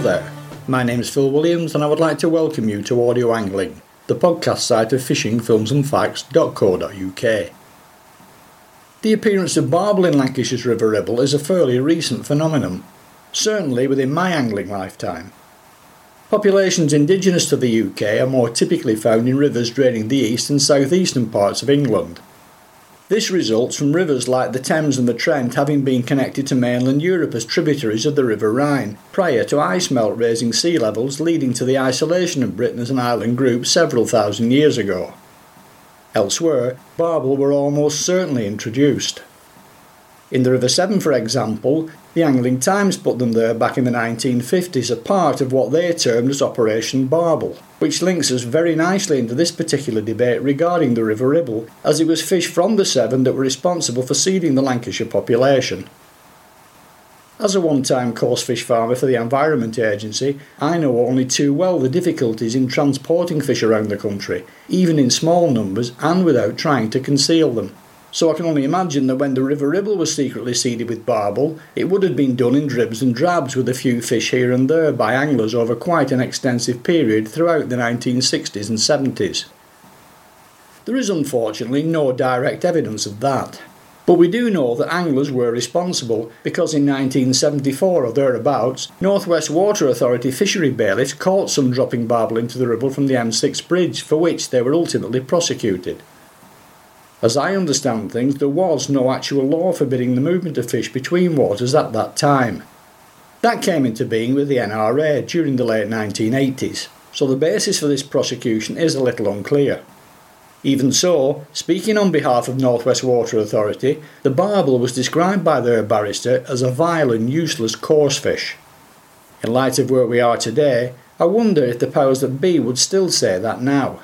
there, my name is Phil Williams and I would like to welcome you to Audio Angling, the podcast site of fishingfilmsandfacts.co.uk. The appearance of barbel in Lancashire's River Ribble is a fairly recent phenomenon, certainly within my angling lifetime. Populations indigenous to the UK are more typically found in rivers draining the east and southeastern parts of England. This results from rivers like the Thames and the Trent having been connected to mainland Europe as tributaries of the River Rhine, prior to ice melt raising sea levels leading to the isolation of Britain as an island group several thousand years ago. Elsewhere, barbel were almost certainly introduced. In the River Severn, for example, the Angling Times put them there back in the 1950s, a part of what they termed as Operation Barbel, which links us very nicely into this particular debate regarding the River Ribble, as it was fish from the Severn that were responsible for seeding the Lancashire population. As a one time coarse fish farmer for the Environment Agency, I know only too well the difficulties in transporting fish around the country, even in small numbers and without trying to conceal them. So I can only imagine that when the River Ribble was secretly seeded with barbel, it would have been done in dribs and drabs with a few fish here and there by anglers over quite an extensive period throughout the 1960s and 70s. There is unfortunately no direct evidence of that. But we do know that anglers were responsible because in 1974 or thereabouts, North West Water Authority fishery bailiffs caught some dropping barbel into the Ribble from the M6 bridge, for which they were ultimately prosecuted. As I understand things, there was no actual law forbidding the movement of fish between waters at that time. That came into being with the NRA during the late 1980s, so the basis for this prosecution is a little unclear. Even so, speaking on behalf of Northwest Water Authority, the barbel was described by their barrister as a vile and useless coarse fish. In light of where we are today, I wonder if the powers that be would still say that now.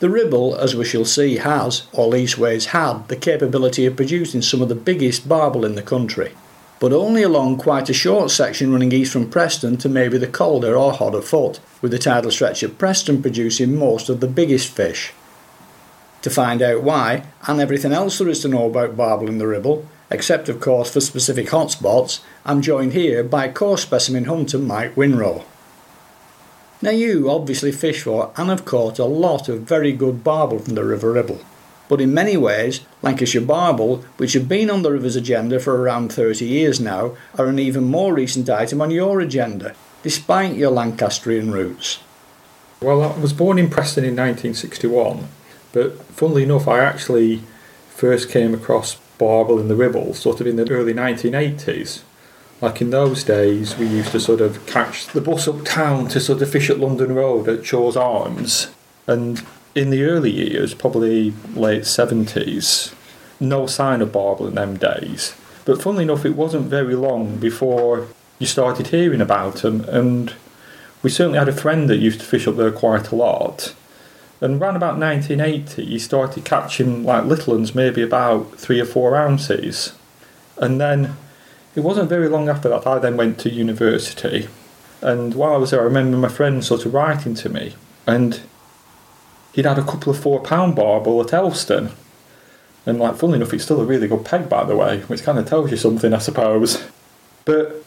The Ribble, as we shall see, has, or leastways had, the capability of producing some of the biggest barbel in the country, but only along quite a short section running east from Preston to maybe the Calder or Hodder Foot, with the tidal stretch at Preston producing most of the biggest fish. To find out why, and everything else there is to know about barbel in the Ribble, except of course for specific hotspots, I'm joined here by coarse specimen hunter Mike Winrow. Now you obviously fish for and have caught a lot of very good barbel from the River Ribble. But in many ways, Lancashire barbel, which have been on the river's agenda for around 30 years now, are an even more recent item on your agenda, despite your Lancastrian roots? Well, I was born in Preston in 1961, but funnily enough, I actually first came across barbel in the Ribble sort of in the early 1980s. Like in those days, we used to sort of catch the bus uptown to sort of fish at London Road at Shaw's Arms. And in the early years, probably late 70s, no sign of barbel in them days. But funnily enough, it wasn't very long before you started hearing about them. And we certainly had a friend that used to fish up there quite a lot. And around about 1980, he started catching like little ones, maybe about three or four ounces. And then it wasn't very long after that I then went to university. And while I was there, I remember my friend sort of writing to me, and he'd had a couple of four pound barbel at Elston. And like, funnily enough, it's still a really good peg, by the way, which kind of tells you something, I suppose. But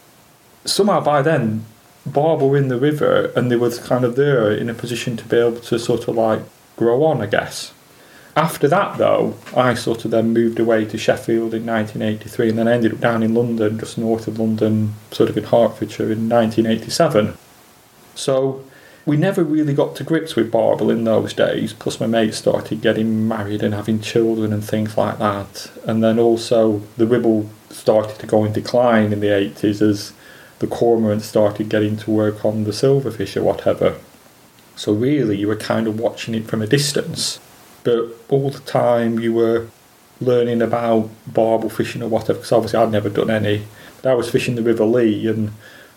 somehow by then, barbel were in the river and they were kind of there in a position to be able to sort of like grow on, I guess. After that, though, I sort of then moved away to Sheffield in 1983 and then I ended up down in London, just north of London, sort of in Hertfordshire in 1987. So we never really got to grips with barbel in those days, plus my mates started getting married and having children and things like that. And then also the Ribble started to go in decline in the 80s as the cormorant started getting to work on the silverfish or whatever. So really, you were kind of watching it from a distance, but all the time you were learning about barbel fishing or whatever. Because obviously, I'd never done any. But I was fishing the River Lee and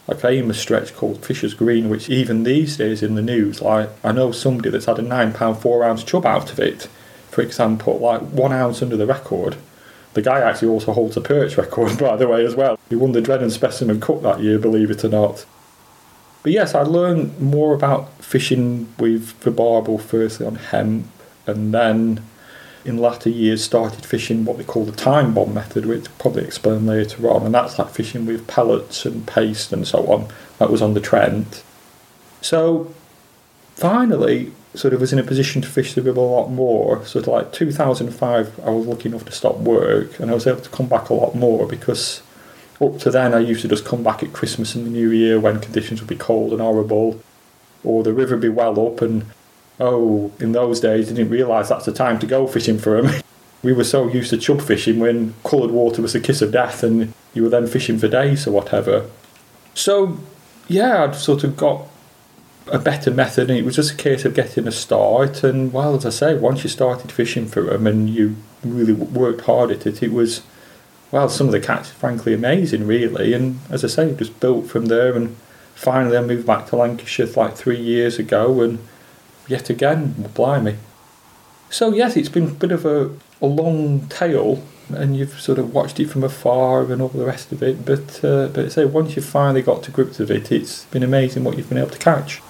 I came a stretch called Fisher's Green, which even these days in the news, like I know somebody that's had a nine pound four ounce chub out of it. For example, like one ounce under the record the guy actually also holds a perch record, by the way, as well. He won the Drennan Specimen Cup that year, believe it or not. But yes, I learned more about fishing with the barbel firstly on hemp, and then in latter years started fishing what they call the time bomb method, which I'll probably explain later on, and that's like fishing with pellets and paste and so on. That was on the Trent. So finally, sort of was in a position to fish the river a lot more. Of like 2005, I was lucky enough to stop work, and I was able to come back a lot more because up to then I used to just come back at Christmas and the New Year when conditions would be cold and horrible, or the river would be well up and oh, in those days, didn't realise that's the time to go fishing for them. we were so used to chub fishing when coloured water was the kiss of death and you were then fishing for days or whatever. So, yeah, I'd sort of got a better method and it was just a case of getting a start. And, well, as I say, once you started fishing for them and you really worked hard at it, it was, well, some of the catches, frankly, amazing, really. And as I say, just built from there. And finally, I moved back to Lancashire like three years ago and yet again, blimey. So, yes, it's been a bit of a, a long tale, and you've sort of watched it from afar and all the rest of it. But, uh, but say, once you've finally got to grips with it, it's been amazing what you've been able to catch.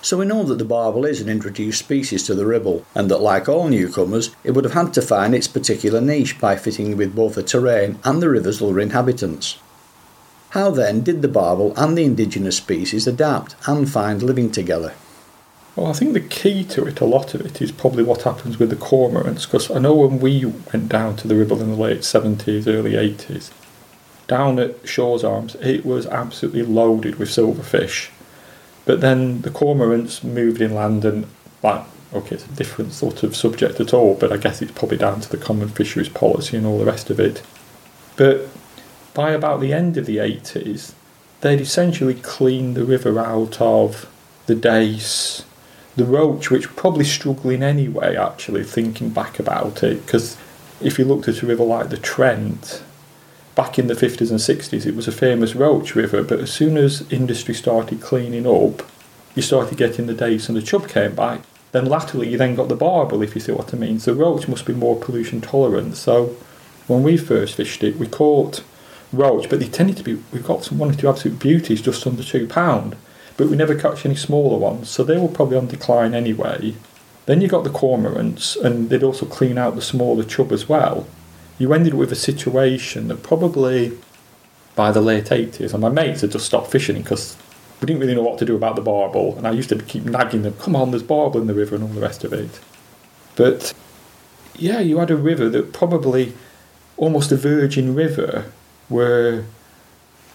So we know that the barbel is an introduced species to the Ribble, and that like all newcomers, it would have had to find its particular niche by fitting with both the terrain and the river's other inhabitants. How then did the barbel and the indigenous species adapt and find living together? Well, I think the key to it, a lot of it, is probably what happens with the cormorants. Because I know when we went down to the Ribble in the late 70s, early 80s, down at Shaw's Arms, it was absolutely loaded with silverfish. But then the cormorants moved inland and, like, okay, it's a different sort of subject at all, but I guess it's probably down to the common fisheries policy and all the rest of it. But by about the end of the 80s, they'd essentially cleaned the river out of the dace, the roach, which probably struggling anyway, actually, thinking back about it, because if you looked at a river like the Trent, back in the 50s and 60s, it was a famous roach river, but as soon as industry started cleaning up, you started getting the dace and the chub came back. Then latterly, you then got the barbel, if you see what I mean. So roach must be more pollution tolerant. So when we first fished it, we caught roach, but they tended to be, we got some one or two absolute beauties just under two pound but we never catch any smaller ones, so they were probably on decline anyway. Then you got the cormorants, and they'd also clean out the smaller chub as well. You ended with a situation that probably by the late 80s, and my mates had just stopped fishing because we didn't really know what to do about the barbel, and I used to keep nagging them, come on, there's barbel in the river, and all the rest of it. But yeah, you had a river that probably almost a virgin river where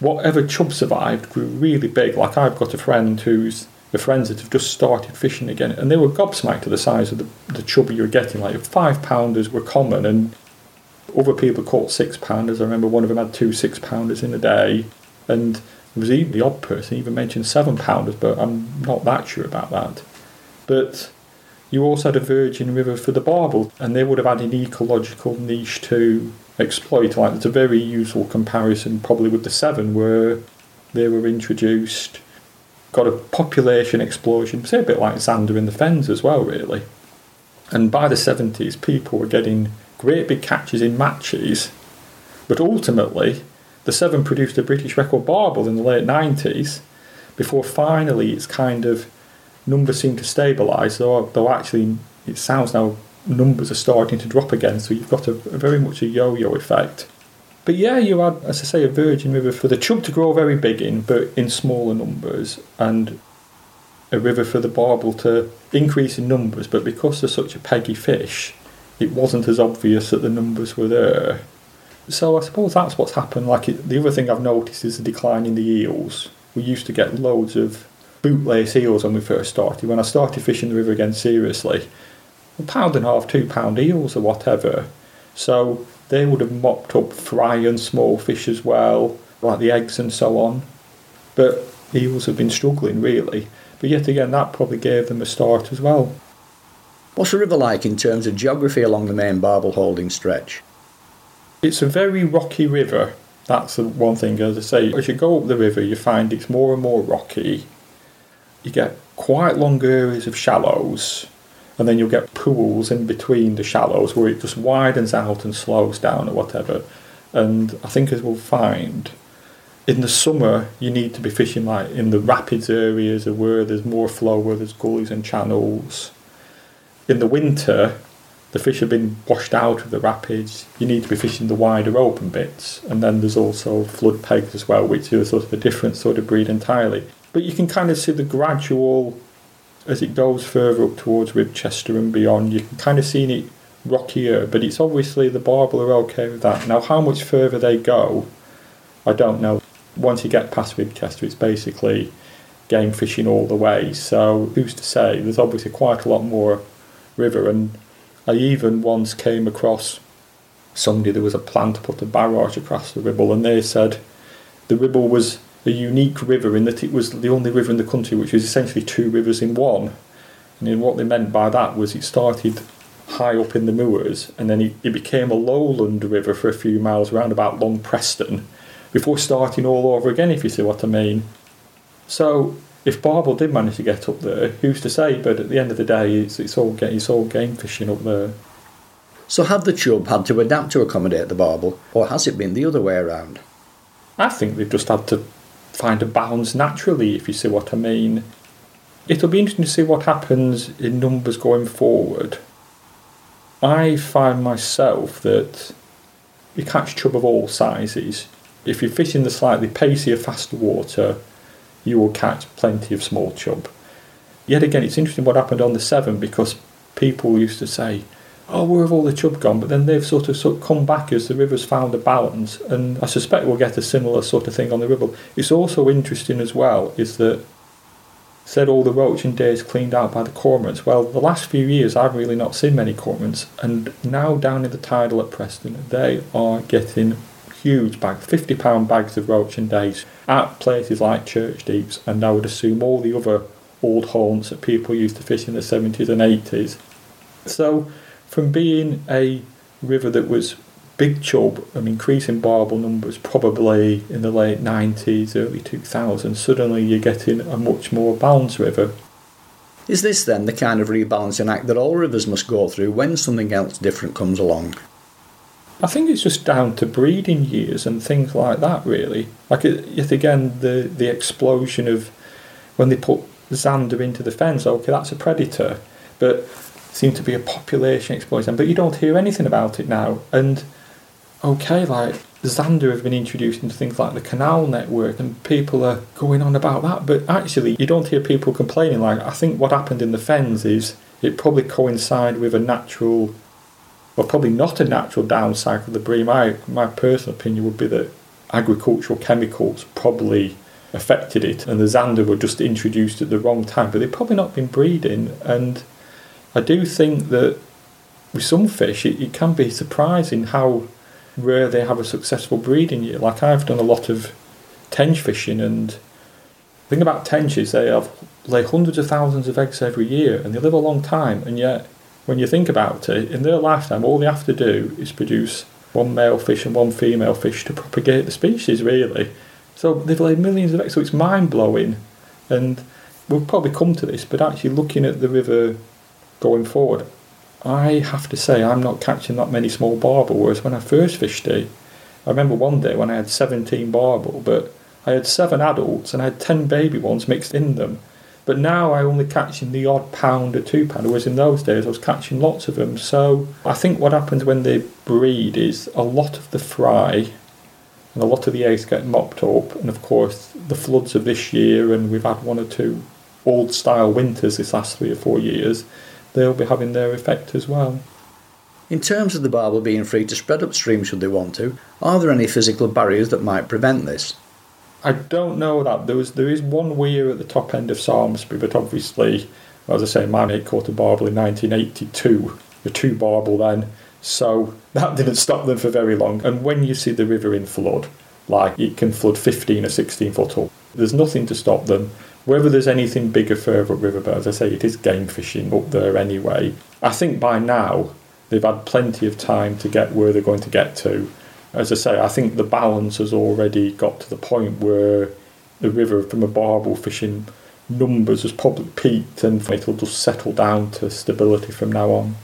whatever chub survived grew really big. Like I've got a friend who's the friends that have just started fishing again, and they were gobsmacked to the size of the, the chub you were getting. Like five pounders were common, and other people caught six pounders. I remember one of them had two six pounders in a day, and there was even the odd person even mentioned seven pounders, but I'm not that sure about that. But you also had a virgin river for the barbel, and they would have had an ecological niche to exploit. Like it's a very useful comparison, probably with the Severn, where they were introduced, got a population explosion, say a bit like Zander in the Fens as well, really. And by the 70s, people were getting great big catches in matches, but ultimately, the Severn produced a British record barbel in the late 90s before finally its kind of numbers seemed to stabilise, though, though actually it sounds now numbers are starting to drop again, so you've got a, a very much a yo-yo effect. But yeah, you had, as I say, a virgin river for the chub to grow very big in, but in smaller numbers, and a river for the barbel to increase in numbers, but because they're such a peggy fish, it wasn't as obvious that the numbers were there. So I suppose that's what's happened. Like it, the other thing I've noticed is the decline in the eels. We used to get loads of bootlace eels when we first started. When I started fishing the river again seriously, a pound and a half, two pound eels or whatever. So they would have mopped up fry and small fish as well, like the eggs and so on. But eels have been struggling really. But yet again, that probably gave them a start as well. What's the river like in terms of geography along the main barbel holding stretch? It's a very rocky river. That's the one thing, as I say. As you go up the river, you find it's more and more rocky. You get quite long areas of shallows, and then you'll get pools in between the shallows where it just widens out and slows down or whatever. And I think as we'll find, in the summer you need to be fishing like in the rapids areas of where there's more flow, where there's gullies and channels. In the winter, the fish have been washed out of the rapids. You need to be fishing the wider open bits, and then there's also flood pegs as well, which are sort of a different sort of breed entirely. But you can kind of see the gradual as it goes further up towards Ribchester and beyond. You can kind of see it rockier, but it's obviously the barbel are okay with that. Now, how much further they go, I don't know. Once you get past Ribchester, it's basically game fishing all the way. So who's to say? There's obviously quite a lot more river, and I even once came across somebody there was a plan to put a barrage across the Ribble, and they said the Ribble was a unique river in that it was the only river in the country which was essentially two rivers in one. And what they meant by that was it started high up in the moors and then it, it became a lowland river for a few miles round about Long Preston before starting all over again, if you see what I mean. So if Barbel did manage to get up there, who's to say? But at the end of the day, it's, it's all it's all game fishing up there. So have the chub had to adapt to accommodate the Barbel, or has it been the other way around? I think they've just had to find a balance naturally, if you see what I mean. It'll be interesting to see what happens in numbers going forward. I find myself that you catch chub of all sizes. If you fish in the slightly pacier, faster water, you will catch plenty of small chub. Yet again, it's interesting what happened on the Severn because people used to say, oh, where have all the chub gone? But then they've sort of, sort of come back as the river's found a balance, and I suspect we'll get a similar sort of thing on the Ribble. It's also interesting as well is that said all the roach and dace cleaned out by the cormorants. Well, the last few years I've really not seen many cormorants, and now down in the tidal at Preston, they are getting huge bags, fifty pound bags of roach and dace at places like Church Deeps, and I would assume all the other old haunts that people used to fish in the seventies and eighties. So, from being a river that was big chub and increasing barbel numbers probably in the late 90s, early 2000s, suddenly you're getting a much more balanced river. Is this then the kind of rebalancing act that all rivers must go through when something else different comes along? I think it's just down to breeding years and things like that, really. Like, yet again, the, the explosion of when they put Zander into the fens, okay, that's a predator, but seemed to be a population explosion, but you don't hear anything about it now. And okay, like Zander have been introduced into things like the canal network, and people are going on about that. But actually, you don't hear people complaining. Like I think what happened in the fens is it probably coincided with a natural, well, probably not a natural down cycle of the bream. My my personal opinion would be that agricultural chemicals probably affected it, and the Zander were just introduced at the wrong time. But they've probably not been breeding, and I do think that with some fish, it, it can be surprising how rare they have a successful breeding year. Like I've done a lot of tench fishing, and the thing about tench is they have lay hundreds of thousands of eggs every year, and they live a long time. And yet, when you think about it, in their lifetime, all they have to do is produce one male fish and one female fish to propagate the species. Really, so they've laid millions of eggs. So it's mind blowing, and we'll probably come to this. But actually, looking at the river going forward, I have to say I'm not catching that many small barbel, whereas when I first fished it, I remember one day when I had 17 barbel, but I had seven adults and I had 10 baby ones mixed in them. But now I only catching the odd pound or two pound, whereas in those days I was catching lots of them. So I think what happens when they breed is a lot of the fry and a lot of the eggs get mopped up. And of course, the floods of this year, and we've had one or two old style winters this last three or four years they'll be having their effect as well. In terms of the barbel being free to spread upstream should they want to, are there any physical barriers that might prevent this? I don't know that. There was there is one weir at the top end of Samlesbury, but obviously, as I say, my mate caught a barbel in 1982, the two barbel then, so that didn't stop them for very long. And when you see the river in flood, like it can flood 15 or 16 foot up, there's nothing to stop them. Whether there's anything bigger further up river, but as I say, it is game fishing up there anyway. I think by now they've had plenty of time to get where they're going to get to. As I say, I think the balance has already got to the point where the river from a barbel fishing numbers has probably peaked and it'll just settle down to stability from now on.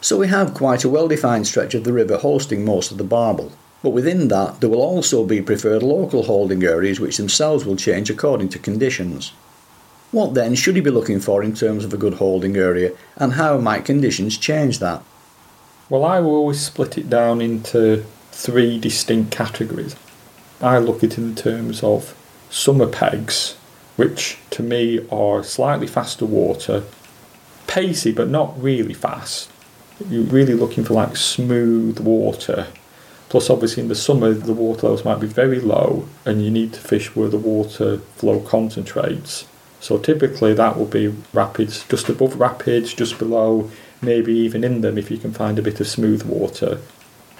So we have quite a well defined stretch of the river hosting most of the barbel. But within that, there will also be preferred local holding areas which themselves will change according to conditions. What then should he be looking for in terms of a good holding area, and how might conditions change that? Well, I will always split it down into three distinct categories. I look at it in terms of summer pegs, which to me are slightly faster water, pacey but not really fast. You're really looking for like smooth water. Plus, obviously, in the summer, the water levels might be very low, and you need to fish where the water flow concentrates. So, typically, that will be rapids just above rapids, just below, maybe even in them if you can find a bit of smooth water.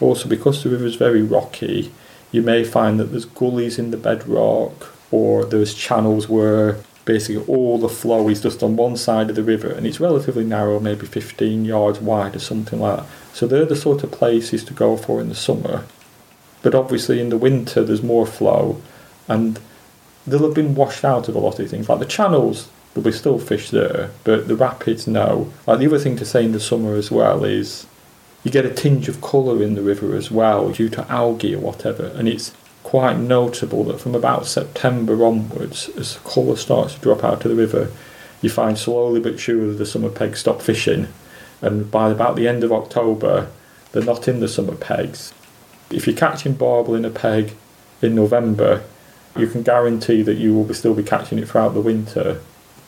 Also, because the river is very rocky, you may find that there's gullies in the bedrock or there's channels where basically all the flow is just on one side of the river and it's relatively narrow, maybe 15 yards wide or something like that. So they're the sort of places to go for in the summer. But obviously in the winter there's more flow and they'll have been washed out of a lot of things. Like the channels, there'll be still fish there, but the rapids, no. Like the other thing to say in the summer as well is you get a tinge of colour in the river as well due to algae or whatever, and it's quite notable that from about September onwards, as the colour starts to drop out of the river, you find slowly but surely the summer pegs stop fishing, and by about the end of October, they're not in the summer pegs. If you're catching barbel in a peg in November, you can guarantee that you will still be catching it throughout the winter,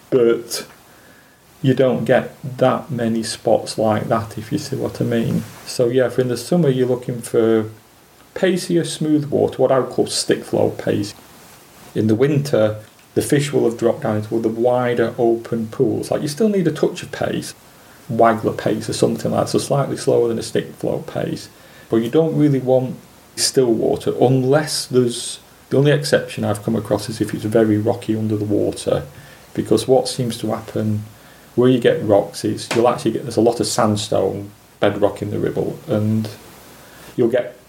but you don't get that many spots like that if you see what I mean. So yeah, for in the summer you're looking for pacier smooth water, what I would call stick flow pace. In the winter, the fish will have dropped down into the wider open pools. Like you still need a touch of pace, waggler pace or something like that, so slightly slower than a stick flow pace. But you don't really want still water unless there's the only exception I've come across is if it's very rocky under the water, because what seems to happen where you get rocks is you'll actually get there's a lot of sandstone bedrock in the ribble, and you'll get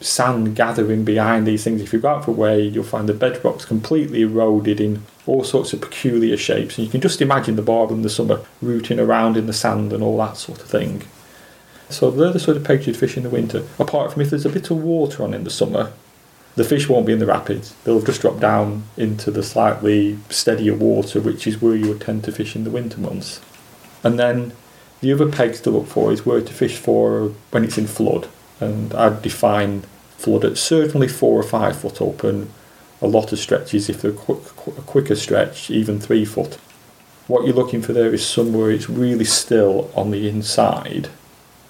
sand gathering behind these things. If you go out for a way, you'll find the bedrock's completely eroded in all sorts of peculiar shapes, and you can just imagine the barbel in the summer rooting around in the sand and all that sort of thing. So they're the sort of you'd fish in the winter. Apart from if there's a bit of water on in the summer, the fish won't be in the rapids. They'll just drop down into the slightly steadier water, which is where you would tend to fish in the winter months. And then the other pegs to look for is where to fish for when it's in flood. And I'd define flood at certainly four or five foot open. A lot of stretches, if they're quick, a quicker stretch, even three foot. What you're looking for there is somewhere it's really still on the inside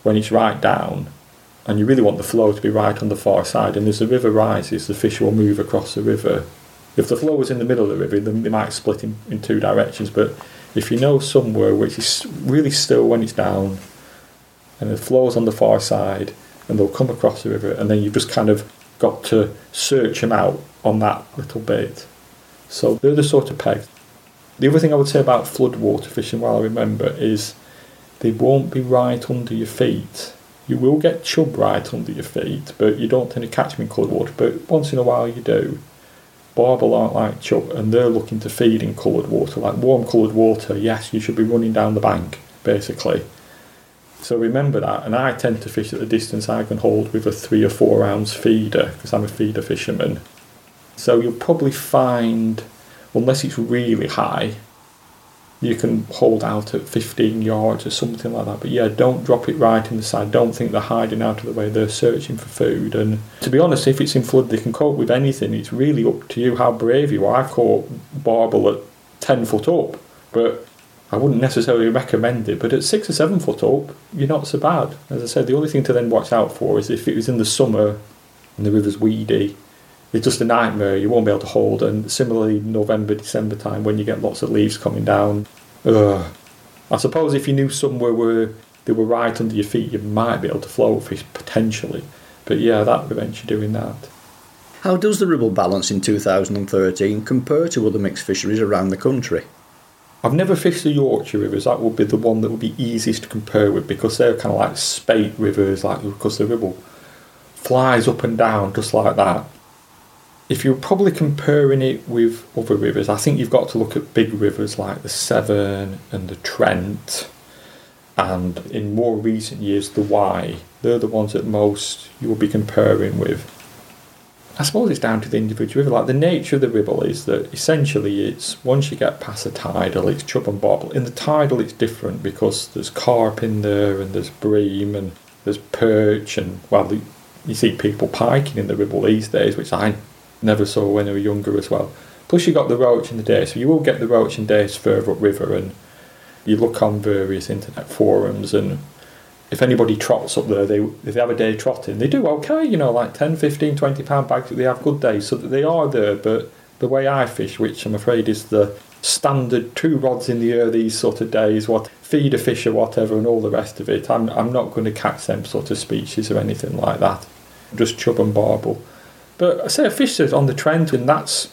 when it's right down and you really want the flow to be right on the far side. And as the river rises, the fish will move across the river. If the flow was in the middle of the river, then they might split in, in two directions. But if you know somewhere which is really still when it's down, and the flow's on the far side, and they'll come across the river, and then you've just kind of got to search them out on that little bit. So they're the sort of pegs. The other thing I would say about floodwater fishing, while I remember, is they won't be right under your feet you will get chub right under your feet, but you don't tend to catch them in coloured water. But once in a while you do. Barbel aren't like chub, and they're looking to feed in coloured water. Like warm coloured water, yes, you should be running down the bank, basically. So remember that, and I tend to fish at the distance I can hold with a three or four ounce feeder, because I'm a feeder fisherman. So you'll probably find, unless it's really high, you can hold out at 15 yards or something like that. But yeah, don't drop it right in the side. Don't think they're hiding out of the way. They're searching for food. And to be honest, if it's in flood, they can cope with anything. It's really up to you how brave you are. I caught barbel at 10 foot up, but I wouldn't necessarily recommend it. But at six or seven foot up, you're not so bad. As I said, the only thing to then watch out for is if it was in the summer and the river's weedy, it's just a nightmare. You won't be able to hold. And similarly, November, December time when you get lots of leaves coming down. Ugh. I suppose if you knew somewhere where they were right under your feet, you might be able to float fish potentially. But yeah, that prevents you doing that. How does the ribble balance in 2013 compare to other mixed fisheries around the country? I've never fished the Yorkshire rivers. That would be the one that would be easiest to compare with because they're kind of like spate rivers, like because the ribble flies up and down just like that if you're probably comparing it with other rivers, I think you've got to look at big rivers like the Severn and the Trent, and in more recent years, the Wye. They're the ones that most you will be comparing with. I suppose it's down to the individual river. Like the nature of the ribble is that essentially it's once you get past the tidal, it's chub and barbel. In the tidal, it's different because there's carp in there and there's bream and There's perch and, well, you see people piking in the Ribble these dace, which I never saw when I was younger as well. Plus, you've got the roach in the day, so you will get the roach in days further upriver, and you look on various internet forums, and if anybody trots up there, they if they have a day trotting, they do okay, you know, like 10, 15, 20 pound bags, they have good days, so that they are there, but the way I fish, which I'm afraid is the standard two rods in the air these sort of days, what feed a fish or whatever, and all the rest of it, I'm, I'm not going to catch them sort of species or anything like that. Just chub and barbel. But I say a fish is on the Trent, and that's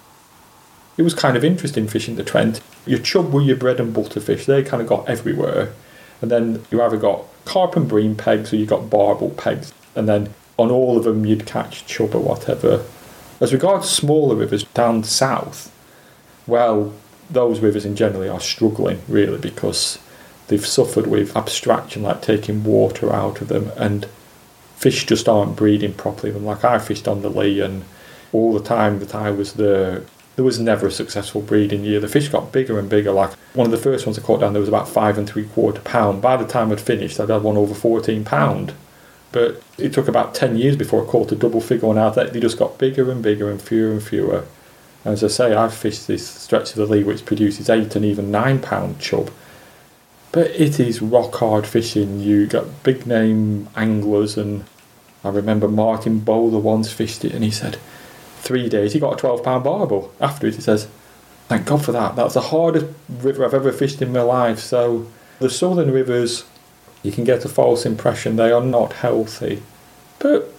it was kind of interesting fishing the Trent. Your chub were your bread and butter fish; they kind of got everywhere. And then you either got carp and bream pegs or you got barbel pegs, and then on all of them you'd catch chub or whatever. As regards smaller rivers down south, well, those rivers in generally are struggling really because they've suffered with abstraction, like taking water out of them, and fish just aren't breeding properly. Like I fished on the Lee, and all the time that I was there, there was never a successful breeding year. The fish got bigger and bigger. Like one of the first ones I caught down there was about five and three quarter pound. By the time I'd finished, I'd had one over fourteen pound. But it took about ten years before I caught a double figure one out. There. They just got bigger and bigger and fewer and fewer. And as I say, I've fished this stretch of the Lee which produces eight and even nine pound chub. But it is rock hard fishing. You got big name anglers, and I remember Martin Bowler once fished it, and he said three days he got a twelve pound barbel. After it, he says, "Thank God for that. That's the hardest river I've ever fished in my life." So the southern rivers, you can get a false impression they are not healthy, but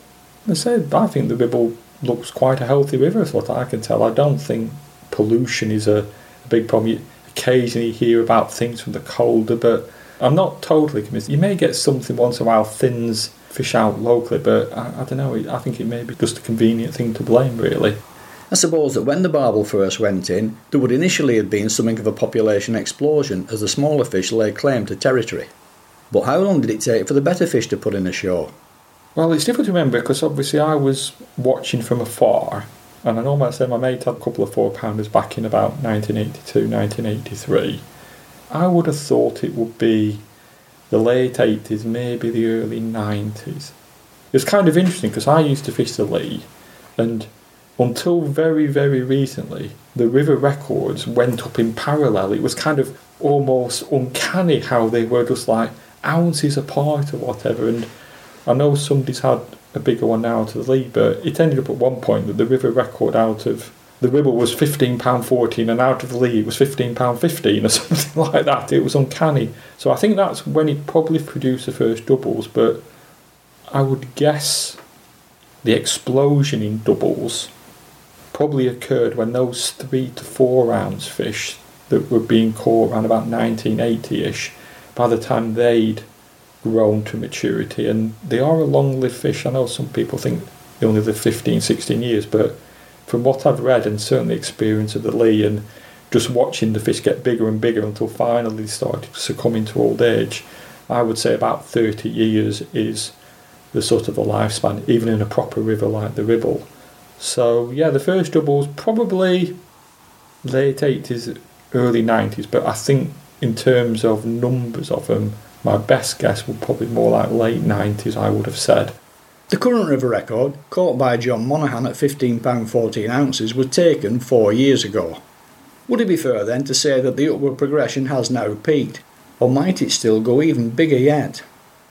I said I think the Ribble looks quite a healthy river, as what I can tell. I don't think pollution is a, a big problem. You occasionally hear about things from the Calder, but I'm not totally convinced. You may get something once in a while thins fish out locally, but I, I don't know. I think it may be just a convenient thing to blame, really. I suppose that when the barbel first went in, there would initially have been something of a population explosion as the smaller fish laid claim to territory. But how long did it take for the better fish to put in ashore? Well, it's difficult to remember because obviously I was watching from afar, and I know I said my mate had a couple of four pounders back in about 1982, 1983. I would have thought it would be the late 80s, maybe the early 90s. It's kind of interesting because I used to fish the Lee, and until very, very recently, the river records went up in parallel. It was kind of almost uncanny how they were just like ounces apart or whatever, and I know somebody's had a bigger one now to the Lee, but it ended up at one point that the river record out of the Ribble was fifteen pound fourteen, and out of the it was fifteen pound fifteen or something like that. It was uncanny. So I think that's when it probably produced the first doubles. But I would guess the explosion in doubles probably occurred when those three to four ounce fish that were being caught around about 1980 ish, by the time they'd grown to maturity, and they are a long lived fish. I know some people think they only live 15, 16 years, but from what I've read and certainly experience of the Lee and just watching the fish get bigger and bigger until finally they started succumbing to old age, I would say about 30 years is the sort of a lifespan, even in a proper river like the Ribble. So, yeah, the first doubles probably late 80s, early 90s, but I think in terms of numbers of them, my best guess would probably more like late 90s, I would have said. The current river record, caught by John Monaghan at £15 14 ounces, was taken four years ago. Would it be fair then to say that the upward progression has now peaked, or might it still go even bigger yet?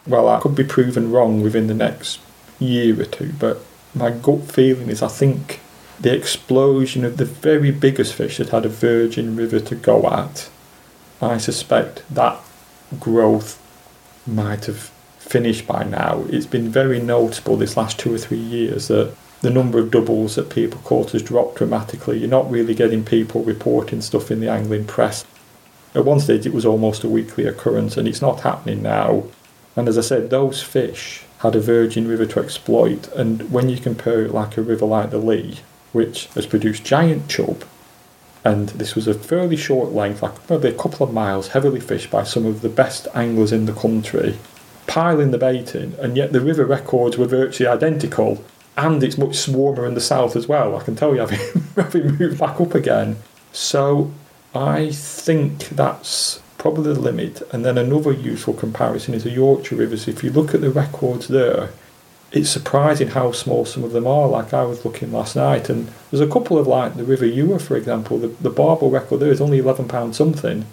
Well, I could be proven wrong within the next year or two, but my gut feeling is I think the explosion of the very biggest fish that had a virgin river to go at, I suspect that growth might have finished by now. It's been very notable this last two or three years that the number of doubles that people caught has dropped dramatically. You're not really getting people reporting stuff in the angling press. At one stage, it was almost a weekly occurrence, and it's not happening now. And as I said, those fish had a virgin river to exploit, and when you compare it like a river like the Lee, which has produced giant chub, and this was a fairly short length, like maybe a couple of miles, heavily fished by some of the best anglers in the country, piling the bait in, and yet the river records were virtually identical, and it's much warmer in the south as well. I can tell you, having, having moved back up again. So I think that's probably the limit. And then another useful comparison is the Yorkshire rivers. If you look at the records there, it's surprising how small some of them are. Like I was looking last night, and there's a couple of like the River Ure, for example. The, the Barbel record there is only £11 something,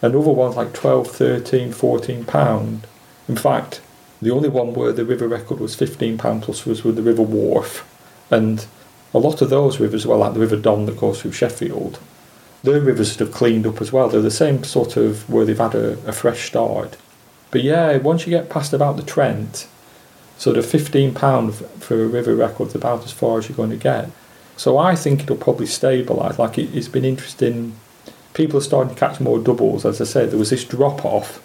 and other ones like 12, 13, 14 pound. In fact, the only one where the river record was 15 pound plus was with the River Wharfe, and a lot of those rivers, well, like the River Don that goes through Sheffield, their rivers have cleaned up as well. They're the same sort of where they've had a, a fresh start. But yeah, once you get past about the Trent, sort of fifteen pound for a river record is about as far as you're going to get. So I think it'll probably stabilise. Like it, it's been interesting people are starting to catch more doubles. As I said, there was this drop off.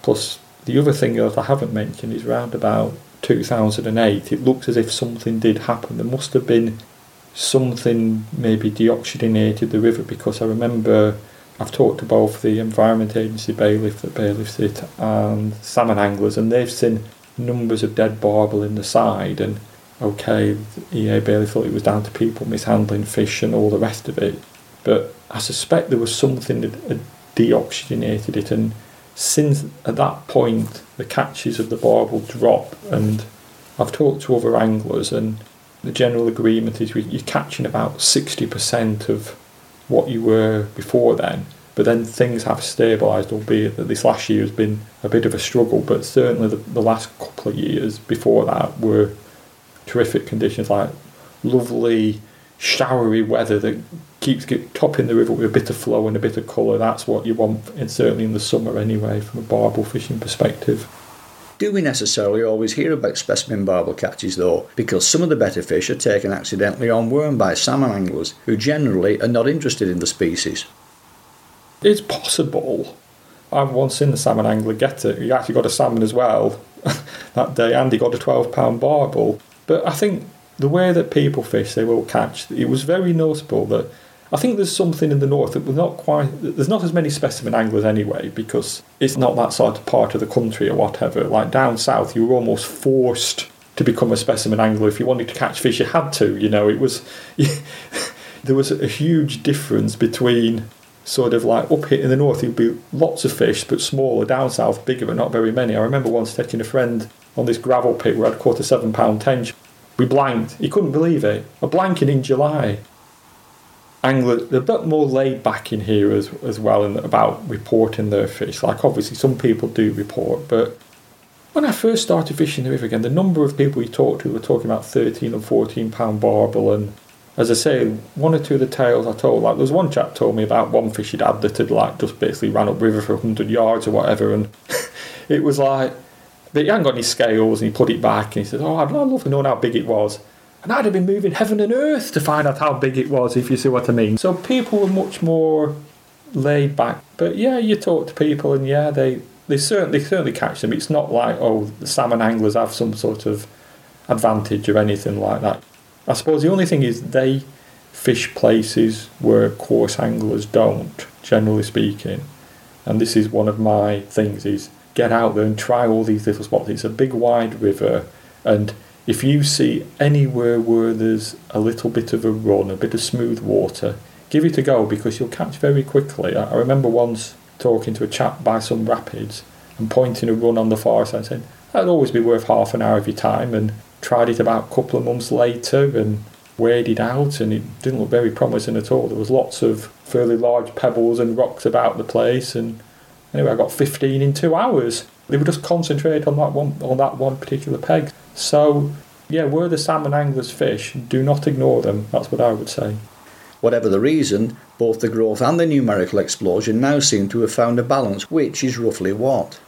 Plus, the other thing that I haven't mentioned is around about 2008, it looks as if something did happen. There must have been something maybe deoxygenated the river because I remember I've talked to both the Environment Agency bailiff that bailiffs it and salmon anglers, and they've seen numbers of dead barbel in the side. And okay, EA bailiff thought it was down to people mishandling fish and all the rest of it, but I suspect there was something that had deoxygenated it, and since at that point the catches of the barbel drop. And I've talked to other anglers, and the general agreement is you're catching about 60% of what you were before then. But then things have stabilised, albeit that this last year has been a bit of a struggle. But certainly the, the last couple of years before that were terrific conditions, like lovely showery weather that keeps topping the river with a bit of flow and a bit of colour. That's what you want, and certainly in the summer anyway, from a barbel fishing perspective. Do we necessarily always hear about specimen barbel catches though? Because some of the better fish are taken accidentally on worm by salmon anglers who generally are not interested in the species. It's possible. I've once seen the salmon angler get it. He actually got a salmon as well that day, and he got a twelve pound barbel. But I think the way that people fish, they will catch. It was very noticeable that I think there's something in the north that we're not quite. There's not as many specimen anglers anyway because it's not that sort of part of the country or whatever. Like down south, you were almost forced to become a specimen angler if you wanted to catch fish. You had to. You know, it was. there was a huge difference between sort of like up here in the north, there'd be lots of fish, but smaller. Down south, bigger, but not very many. I remember once taking a friend on this gravel pit where I'd caught a seven pound tench we blanked. He couldn't believe it. A blanking in July. Anglers, they're a bit more laid back in here as, as well in, about reporting their fish. Like, obviously, some people do report, but when I first started fishing the river again, the number of people we talked to were talking about 13 and 14 pound barbel. And as I say, one or two of the tales I told, like, there was one chap told me about one fish he'd had that had, like, just basically ran up river for 100 yards or whatever. And it was like, but he hadn't got any scales and he put it back and he said, Oh, I'd love to know how big it was. And I'd have been moving heaven and earth to find out how big it was, if you see what I mean. So people were much more laid back. But yeah, you talk to people and yeah, they, they certainly certainly catch them. It's not like, oh, the salmon anglers have some sort of advantage or anything like that. I suppose the only thing is they fish places where coarse anglers don't, generally speaking. And this is one of my things is get out there and try all these little spots. It's a big wide river, and if you see anywhere where there's a little bit of a run, a bit of smooth water, give it a go because you'll catch very quickly. I, remember once talking to a chap by some rapids and pointing a run on the far side, saying that'd always be worth half an hour of your time, and tried it about a couple of months later and waded out, and it didn't look very promising at all. There was lots of fairly large pebbles and rocks about the place, and Anyway, I got 15 in two hours. They would just concentrate on that one on that one particular peg. So, yeah, where the salmon anglers fish, do not ignore them. That's what I would say. Whatever the reason, both the growth and the numerical explosion now seem to have found a balance, which is roughly what?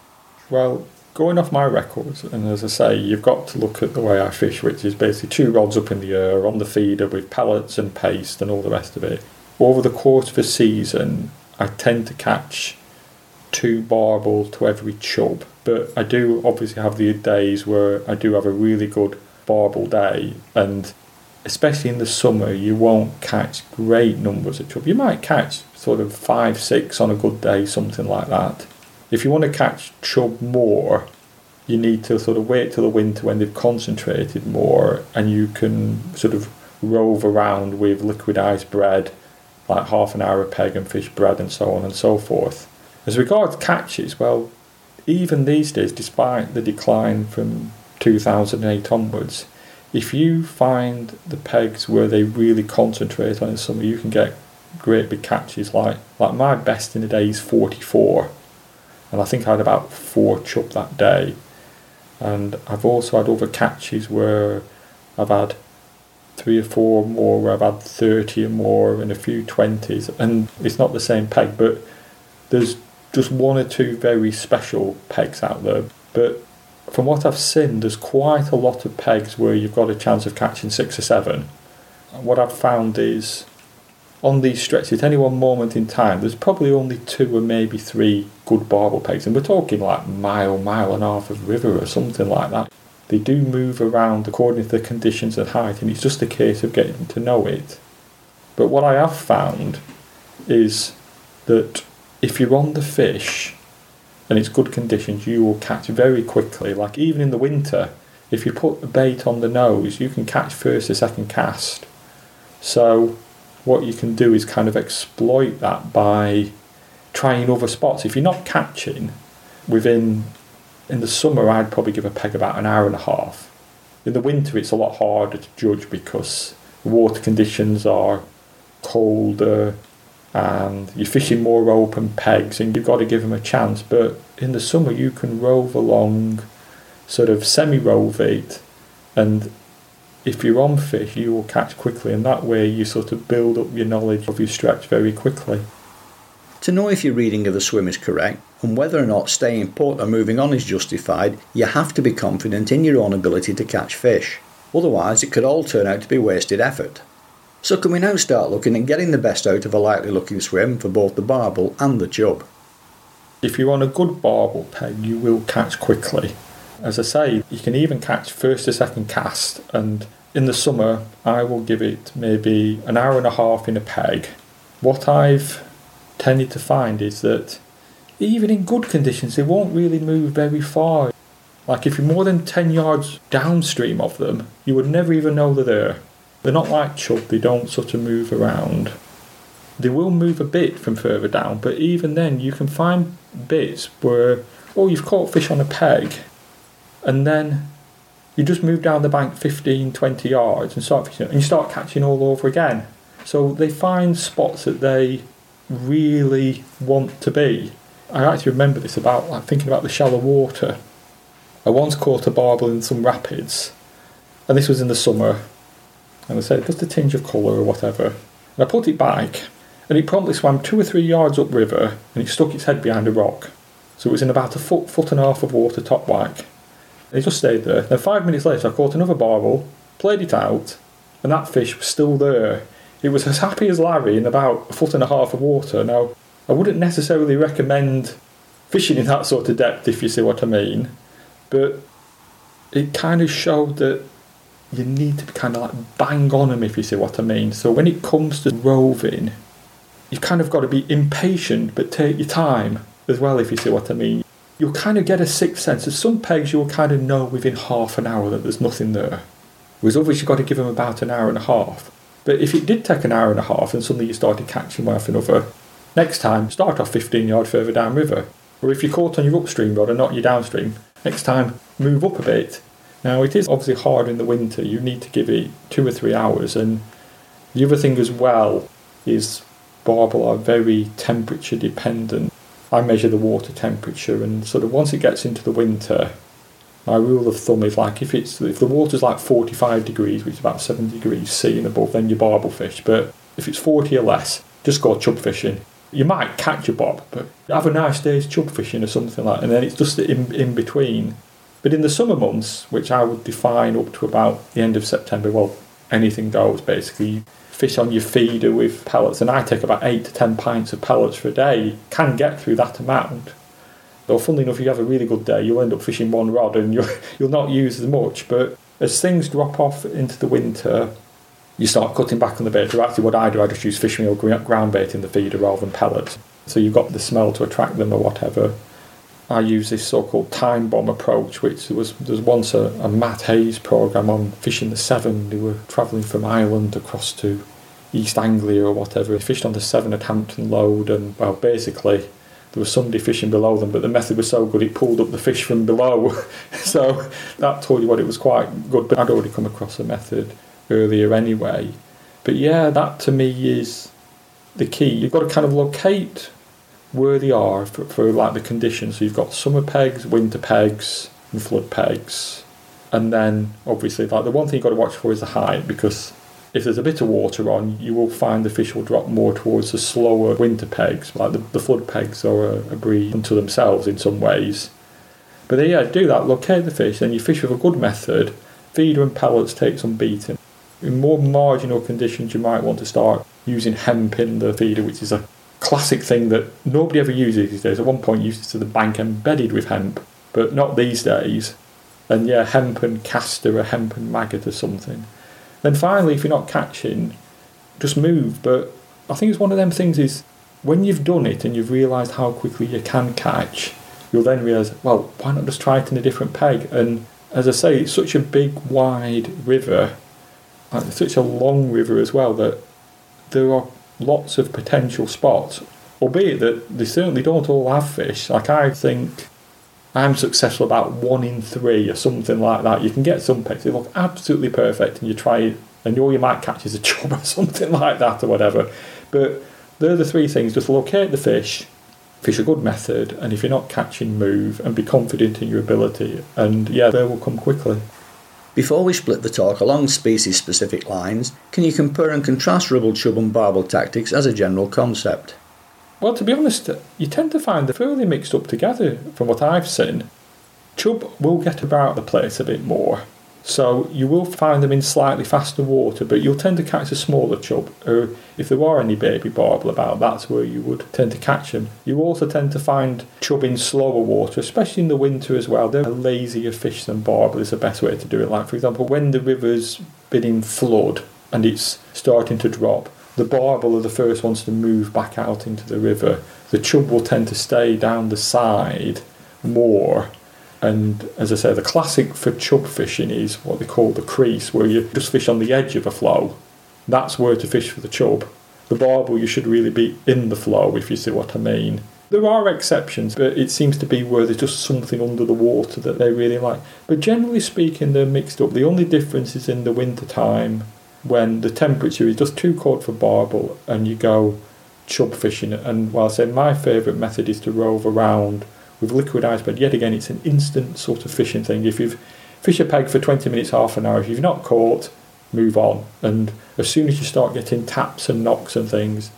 Well, going off my records, and as I say, you've got to look at the way I fish, which is basically two rods up in the air on the feeder with pellets and paste and all the rest of it. Over the course of a season, I tend to catch two barbel to every chub. But I do obviously have the days where I do have a really good barbel day, and especially in the summer, you won't catch great numbers of chub. You might catch sort of five, six on a good day, something like that. If you want to catch chub more, you need to sort of wait till the winter when they've concentrated more, and you can sort of rove around with liquidized bread, like half an hour of peg and fish bread and so on and so forth. As regards catches, well, even these days, despite the decline from 2008 onwards, if you find the pegs where they really concentrate on in summer, you can get great big catches. Like like my best in the day is 44, and I think I had about four chub that day. And I've also had other catches where I've had three or four more where I've had 30 or more and a few 20s and it's not the same peg but there's just one or two very special pegs out there but from what I've seen there's quite a lot of pegs where you've got a chance of catching six or seven what I've found is on these stretches at any one moment in time there's probably only two or maybe three good barbel pegs and we're talking like mile mile and a half of river or something like that they do move around according to the conditions and height, and it's just a case of getting to know it. But what I have found is that if you're on the fish and it's good conditions, you will catch very quickly. Like even in the winter, if you put the bait on the nose, you can catch first or second cast. So what you can do is kind of exploit that by trying other spots. If you're not catching within in the summer, I'd probably give a peg about an hour and a half. In the winter, it's a lot harder to judge because water conditions are colder and you're fishing more open pegs and you've got to give them a chance. But in the summer, you can rove along, sort of semi rovate, and if you're on fish, you will catch quickly, and that way you sort of build up your knowledge of your stretch very quickly. To know if your reading of the swim is correct and whether or not staying put or moving on is justified, you have to be confident in your own ability to catch fish. Otherwise, it could all turn out to be wasted effort. So, can we now start looking at getting the best out of a likely looking swim for both the barbel and the chub? If you're on a good barbel peg, you will catch quickly. As I say, you can even catch first or second cast, and in the summer, I will give it maybe an hour and a half in a peg. What I've tended to find is that even in good conditions, they won't really move very far. Like if you're more than 10 yards downstream of them, you would never even know they're there. They're not like chub, they don't sort of move around. They will move a bit from further down, but even then, you can find bits where, oh, you've caught fish on a peg, and then you just move down the bank 15, 20 yards and start fishing, and you start catching all over again. So they find spots that they really want to be. I actually remember this about like thinking about the shallow water. I once caught a barbel in some rapids, and this was in the summer. And I said just a tinge of colour or whatever. And I put it back, and it promptly swam two or three yards upriver, and it stuck its head behind a rock. So it was in about a foot, foot and a half of water top whack. And it just stayed there. Then five minutes later, I caught another barbel, played it out, and that fish was still there it was as happy as Larry in about a foot and a half of water. Now, I wouldn't necessarily recommend fishing in that sort of depth if you see what I mean, but it kind of showed that you need to be kind of like bang on them if you see what I mean. So when it comes to roving, you've kind of got to be impatient but take your time as well if you see what I mean. You'll kind of get a sixth sense. There's some pegs you'll kind of know within half an hour that there's nothing there. Whereas others you've got to give them about an hour and a half. But if it did take an hour and a half and suddenly you started catching one after another, next time start off 15 yards further downriver. Or if you're caught on your upstream rod and not your downstream, next time move up a bit. Now it is obviously hard in the winter, you need to give it two or three hours and the other thing as well is barbel are very temperature dependent. I measure the water temperature and sort of once it gets into the winter my rule of thumb is like if it's if the water's like 45 degrees, which is about 7 degrees C and above, then you barbel fish. But if it's 40 or less, just go chub fishing. You might catch a bob, but have a nice day's chub fishing or something like that, and then it's just in, in between. But in the summer months, which I would define up to about the end of September, well, anything goes basically. Fish on your feeder with pellets, and I take about 8 to 10 pints of pellets for a day, You can get through that amount or funnily enough, if you have a really good day, you'll end up fishing one rod and you'll, not use as much. But as things drop off into the winter, you start cutting back on the bait. Or actually, what I do, I just use fish meal ground bait in the feeder rather than pellets. So you've got the smell to attract them or whatever. I use this so-called time bomb approach, which was there was once a, a Matt Hayes program on fishing the Severn. They were travelling from Ireland across to East Anglia or whatever. They fished on the Severn at Hampton Loade, and well, basically there was somebody fishing below them, but the method was so good it pulled up the fish from below. so that told you what it was quite good. But I'd already come across a method earlier anyway. But yeah, that to me is the key. You've got to kind of locate where they are for, for like the conditions. So you've got summer pegs, winter pegs, and flood pegs. And then obviously like the one thing you've got to watch for is the height because if there's a bit of water on, you will find the fish will drop more towards the slower winter pegs, like the, the flood pegs are a, a breed unto themselves in some ways. But then, yeah, do that, locate the fish, then you fish with a good method, feeder and pellets take some beating. In more marginal conditions, you might want to start using hemp in the feeder, which is a classic thing that nobody ever uses these days. At one point, used to the bank embedded with hemp, but not these days. And yeah, hemp and castor, a hemp and maggot or something. Then finally, if you're not catching, just move. But I think it's one of them things is when you've done it and you've realised how quickly you can catch, you'll then realise, well, why not just try it in a different peg? And as I say, it's such a big, wide river, like such a long river as well, that there are lots of potential spots, albeit that they certainly don't all have fish. Like I think I'm successful about one in three or something like that. You can get some pics, they look absolutely perfect, and you try it, and all you might catch is a chub or something like that or whatever. But they're the three things just locate the fish, fish a good method, and if you're not catching, move and be confident in your ability, and yeah, they will come quickly. Before we split the talk along species specific lines, can you compare and contrast ribble, chub, and barbel tactics as a general concept? Well, to be honest, you tend to find they're fairly mixed up together from what I've seen. Chub will get about the place a bit more, so you will find them in slightly faster water, but you'll tend to catch a smaller chub, or if there are any baby barbel about, that's where you would tend to catch them. You also tend to find chub in slower water, especially in the winter as well. They're a lazier fish than barbel is the best way to do it. Like, for example, when the river's been in flood and it's starting to drop, the barbel are the first ones to move back out into the river. The chub will tend to stay down the side more. And as I say, the classic for chub fishing is what they call the crease, where you just fish on the edge of a flow. That's where to fish for the chub. The barbel, you should really be in the flow, if you see what I mean. There are exceptions, but it seems to be where there's just something under the water that they really like. But generally speaking, they're mixed up. The only difference is in the winter time when the temperature is just too cold for barbel and you go chub fishing. And while I say my favourite method is to rove around with liquidised, but yet again, it's an instant sort of fishing thing. If you've fish a peg for 20 minutes, half an hour, if you've not caught, move on. And as soon as you start getting taps and knocks and things,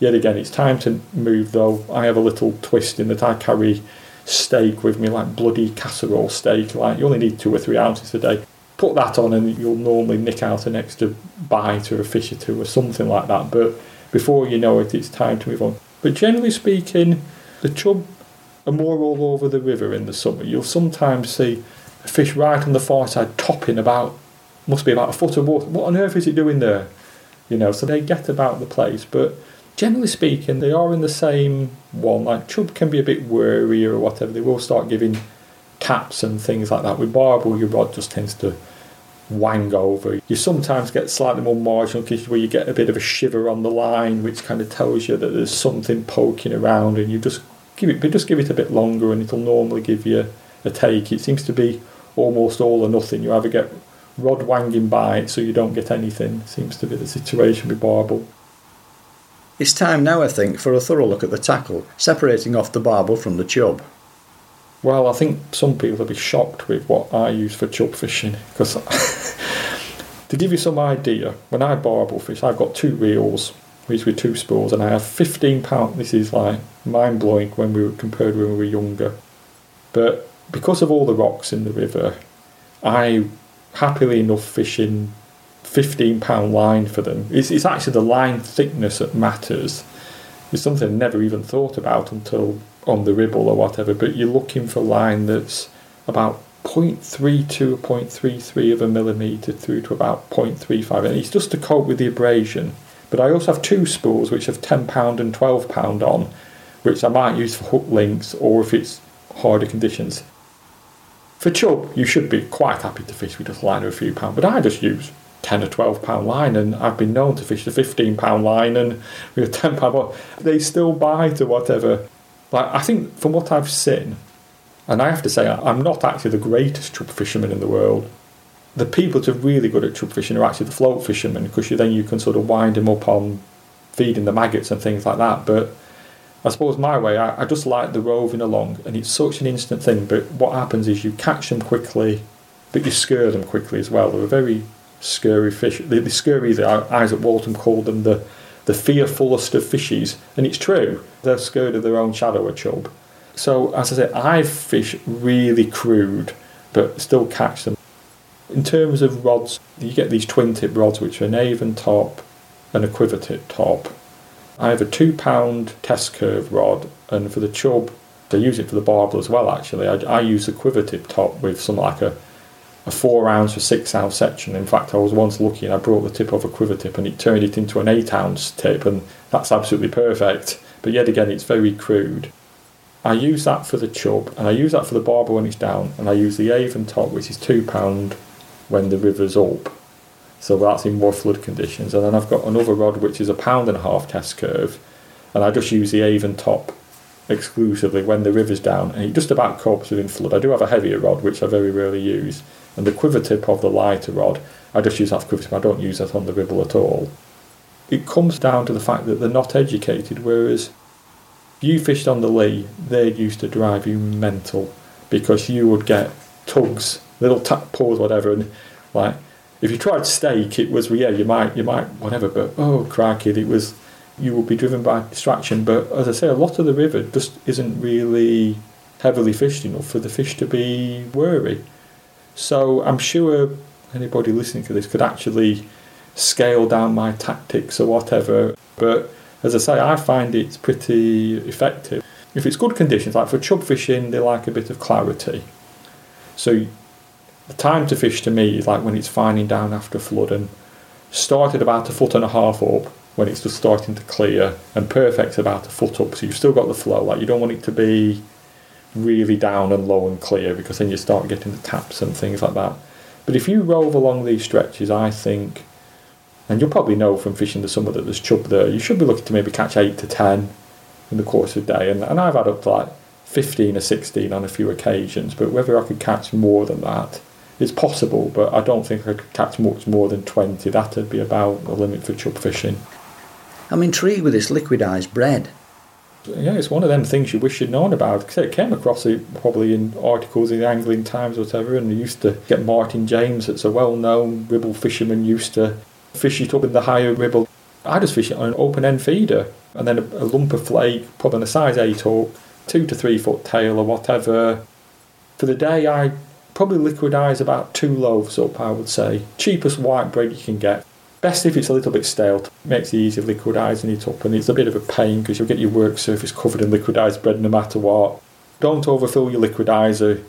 yet again, it's time to move though. I have a little twist in that I carry steak with me, like bloody casserole steak. Like you only need two or three ounces a day put that on and you'll normally nick out an extra bite or a fish or two or something like that. But before you know it, it's time to move on. But generally speaking, the chub are more all over the river in the summer. You'll sometimes see a fish right on the far side topping about, must be about a foot of water. What on earth is it doing there? You know, so they get about the place. But generally speaking, they are in the same one. Like chub can be a bit wary or whatever. They will start giving taps and things like that. With barbel, your rod just tends to wang over. You sometimes get slightly more marginal cases where you get a bit of a shiver on the line, which kind of tells you that there's something poking around, and you just give it, but just give it a bit longer, and it'll normally give you a take. It seems to be almost all or nothing. You either get rod wanging bites, so you don't get anything. Seems to be the situation with barbel. It's time now, I think, for a thorough look at the tackle, separating off the barbel from the chub. Well, I think some people will be shocked with what I use for chub fishing because to give you some idea, when I barbel fish, I've got two reels, these with two spools, and I have 15 pound. This is like mind blowing when we were compared when we were younger. But because of all the rocks in the river, I happily enough fishing 15 pound line for them. It's, it's actually the line thickness that matters. It's something I never even thought about until on the ribble or whatever, but you're looking for line that's about 0.32 or 0.33 of a millimetre through to about 0.35 and it's just to cope with the abrasion but I also have two spools which have 10 pound and 12 pound on which I might use for hook links or if it's harder conditions for chub you should be quite happy to fish with just a line of a few pound but I just use 10 or 12 pound line and I've been known to fish the 15 pound line and with a 10 pound they still bite or whatever Like I think from what I've seen, and I have to say I'm not actually the greatest chub fisherman in the world. The people that are really good at chub fishing are actually the float fishermen because you, then you can sort of wind them up on feeding the maggots and things like that. But I suppose my way, I, I just like the roving along, and it's such an instant thing. But what happens is you catch them quickly, but you scare them quickly as well. They're a very scurry fish. The, the the Izaak Walton called them the the fearfulest of fishes, and it's true. They're scared of their own shadow, a chub. So as I say, I fish really crude, but still catch them. In terms of rods, you get these twin tip rods, which are an Avon top and a quiver tip top. I have a two pound test curve rod, and for the chub, I use it for the barbel as well. Actually, I, I use the quiver tip top with some like a a four ounce or six ounce section. In fact, I was once lucky and I brought the tip of a quiver tip and it turned it into an eight ounce tip, and that's absolutely perfect. But yet again, it's very crude. I use that for the chub and I use that for the barbel when it's down, and I use the Avon top, which is two pound when the river's up. So that's in more flood conditions. And then I've got another rod which is a pound and a half test curve, and I just use the Avon top exclusively when the river's down, and it just about copes within flood. I do have a heavier rod which I very rarely use, and the quiver tip of the lighter rod, I just use that quiver tip, I don't use that on the ribble at all. It comes down to the fact that they're not educated, whereas you fished on the Lee, they used to drive you mental because you would get tugs, little tap paws, whatever, and like if you tried steak, it was yeah, you might, you might, whatever, but oh crikey, it was you would be driven by distraction. But as I say, a lot of the river just isn't really heavily fished enough for the fish to be wary. So I'm sure anybody listening to this could actually scale down my tactics or whatever. But as I say, I find it's pretty effective. If it's good conditions, like for chub fishing, they like a bit of clarity. So the time to fish to me is like when it's finding down after flood and started about a foot and a half up when it's just starting to clear and perfect about a foot up. So you've still got the flow. Like you don't want it to be really down and low and clear because then you start getting the taps and things like that. But if you rove along these stretches, I think, and you'll probably know from fishing the summer that there's chub there, you should be looking to maybe catch 8 to 10 in the course of the day. And, and I've had up to like 15 or 16 on a few occasions, but whether I could catch more than that, it's possible, but I don't think I could catch much more than 20. That'd be about the limit for chub fishing. I'm intrigued with this liquidized bread yeah, it's one of them things you wish you'd known about. I came across it probably in articles in the Angling Times or whatever, and I used to get Martin James, that's a well-known ribble fisherman, used to fish it up in the higher ribble. I just fish it on an open end feeder, and then a, a lump of flake, probably on a size eight hook, two to three foot tail or whatever. For the day, I probably liquidize about two loaves up. I would say cheapest white bread you can get. Best if it's a little bit stale. It makes it easy liquidising it up, and it's a bit of a pain because you'll get your work surface covered in liquidised bread no matter what. Don't overfill your liquidizer.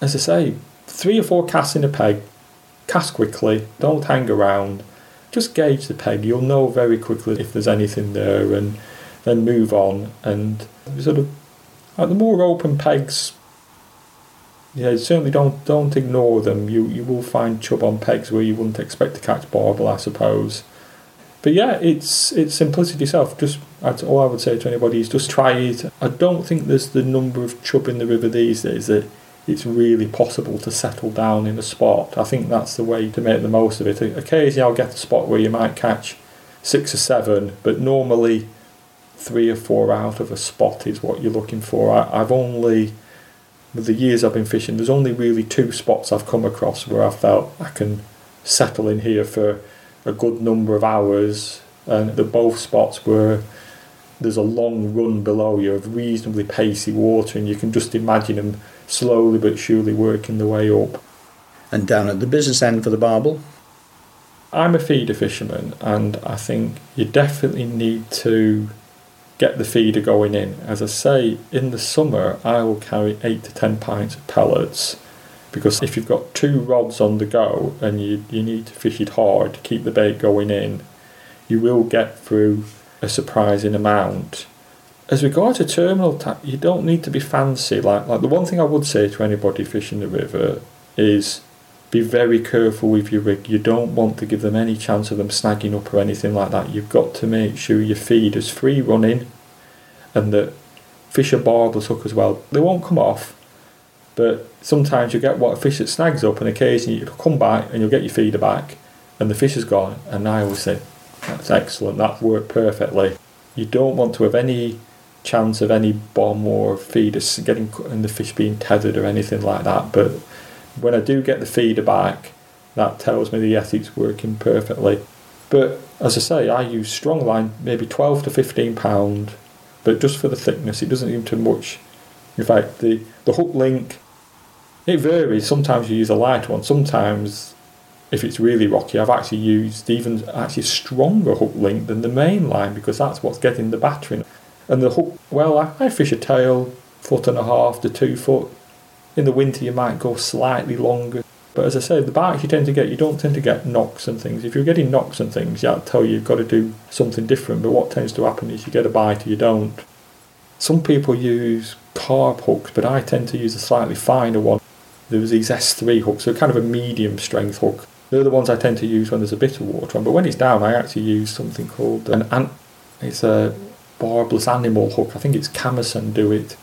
As I say, three or four casts in a peg. Cast quickly. Don't hang around. Just gauge the peg. You'll know very quickly if there's anything there, and then move on. And sort of like the more open pegs yeah, certainly don't don't ignore them. You you will find chub on pegs where you wouldn't expect to catch barbel, I suppose. But yeah, it's it's simplicity itself. Just that's all I would say to anybody is just try it. I don't think there's the number of chub in the river these days that it's really possible to settle down in a spot. I think that's the way to make the most of it. Occasionally, I'll get a spot where you might catch six or seven, but normally three or four out of a spot is what you're looking for. I, I've only with the years I've been fishing, there's only really two spots I've come across where I felt I can settle in here for a good number of hours, and the both spots were there's a long run below you of reasonably pacey water, and you can just imagine them slowly but surely working their way up. And down at the business end for the barbel? I'm a feeder fisherman, and I think you definitely need to get the feeder going in. As I say, in the summer, I will carry 8 to 10 pints of pellets because if you've got two rods on the go and you, you need to fish it hard to keep the bait going in, you will get through a surprising amount. As regards to terminal tap, you don't need to be fancy. Like, like the one thing I would say to anybody fishing the river is be very careful with your rig. You don't want to give them any chance of them snagging up or anything like that. You've got to make sure your feed is free running and that fish a barbless hook as well. They won't come off, but sometimes you get what a fish that snags up, and occasionally you'll come back and you'll get your feeder back, and the fish is gone. And I always say, that's excellent, that worked perfectly. You don't want to have any chance of any bomb or feeder getting and the fish being tethered or anything like that. But when I do get the feeder back, that tells me the ethic's working perfectly. But as I say, I use strong line, maybe 12 to 15 pound, but just for the thickness, it doesn't seem too much. In fact, the, the hook link, it varies. Sometimes you use a light one. Sometimes, if it's really rocky, I've actually used even actually stronger hook link than the main line because that's what's getting the battering. And the hook, well, I, I fish a tail, foot and a half to two foot. In the winter, you might go slightly longer. But as I say, the bites you tend to get, you don't tend to get knocks and things. If you're getting knocks and things, I'll tell you you've got to do something different. But what tends to happen is you get a bite or you don't. Some people use carp hooks, but I tend to use a slightly finer one. There's these S3 hooks, so kind of a medium strength hook. They're the ones I tend to use when there's a bit of water on. But when it's down, I actually use something called an ant. It's a barbless animal hook. I think it's Kamasan do it.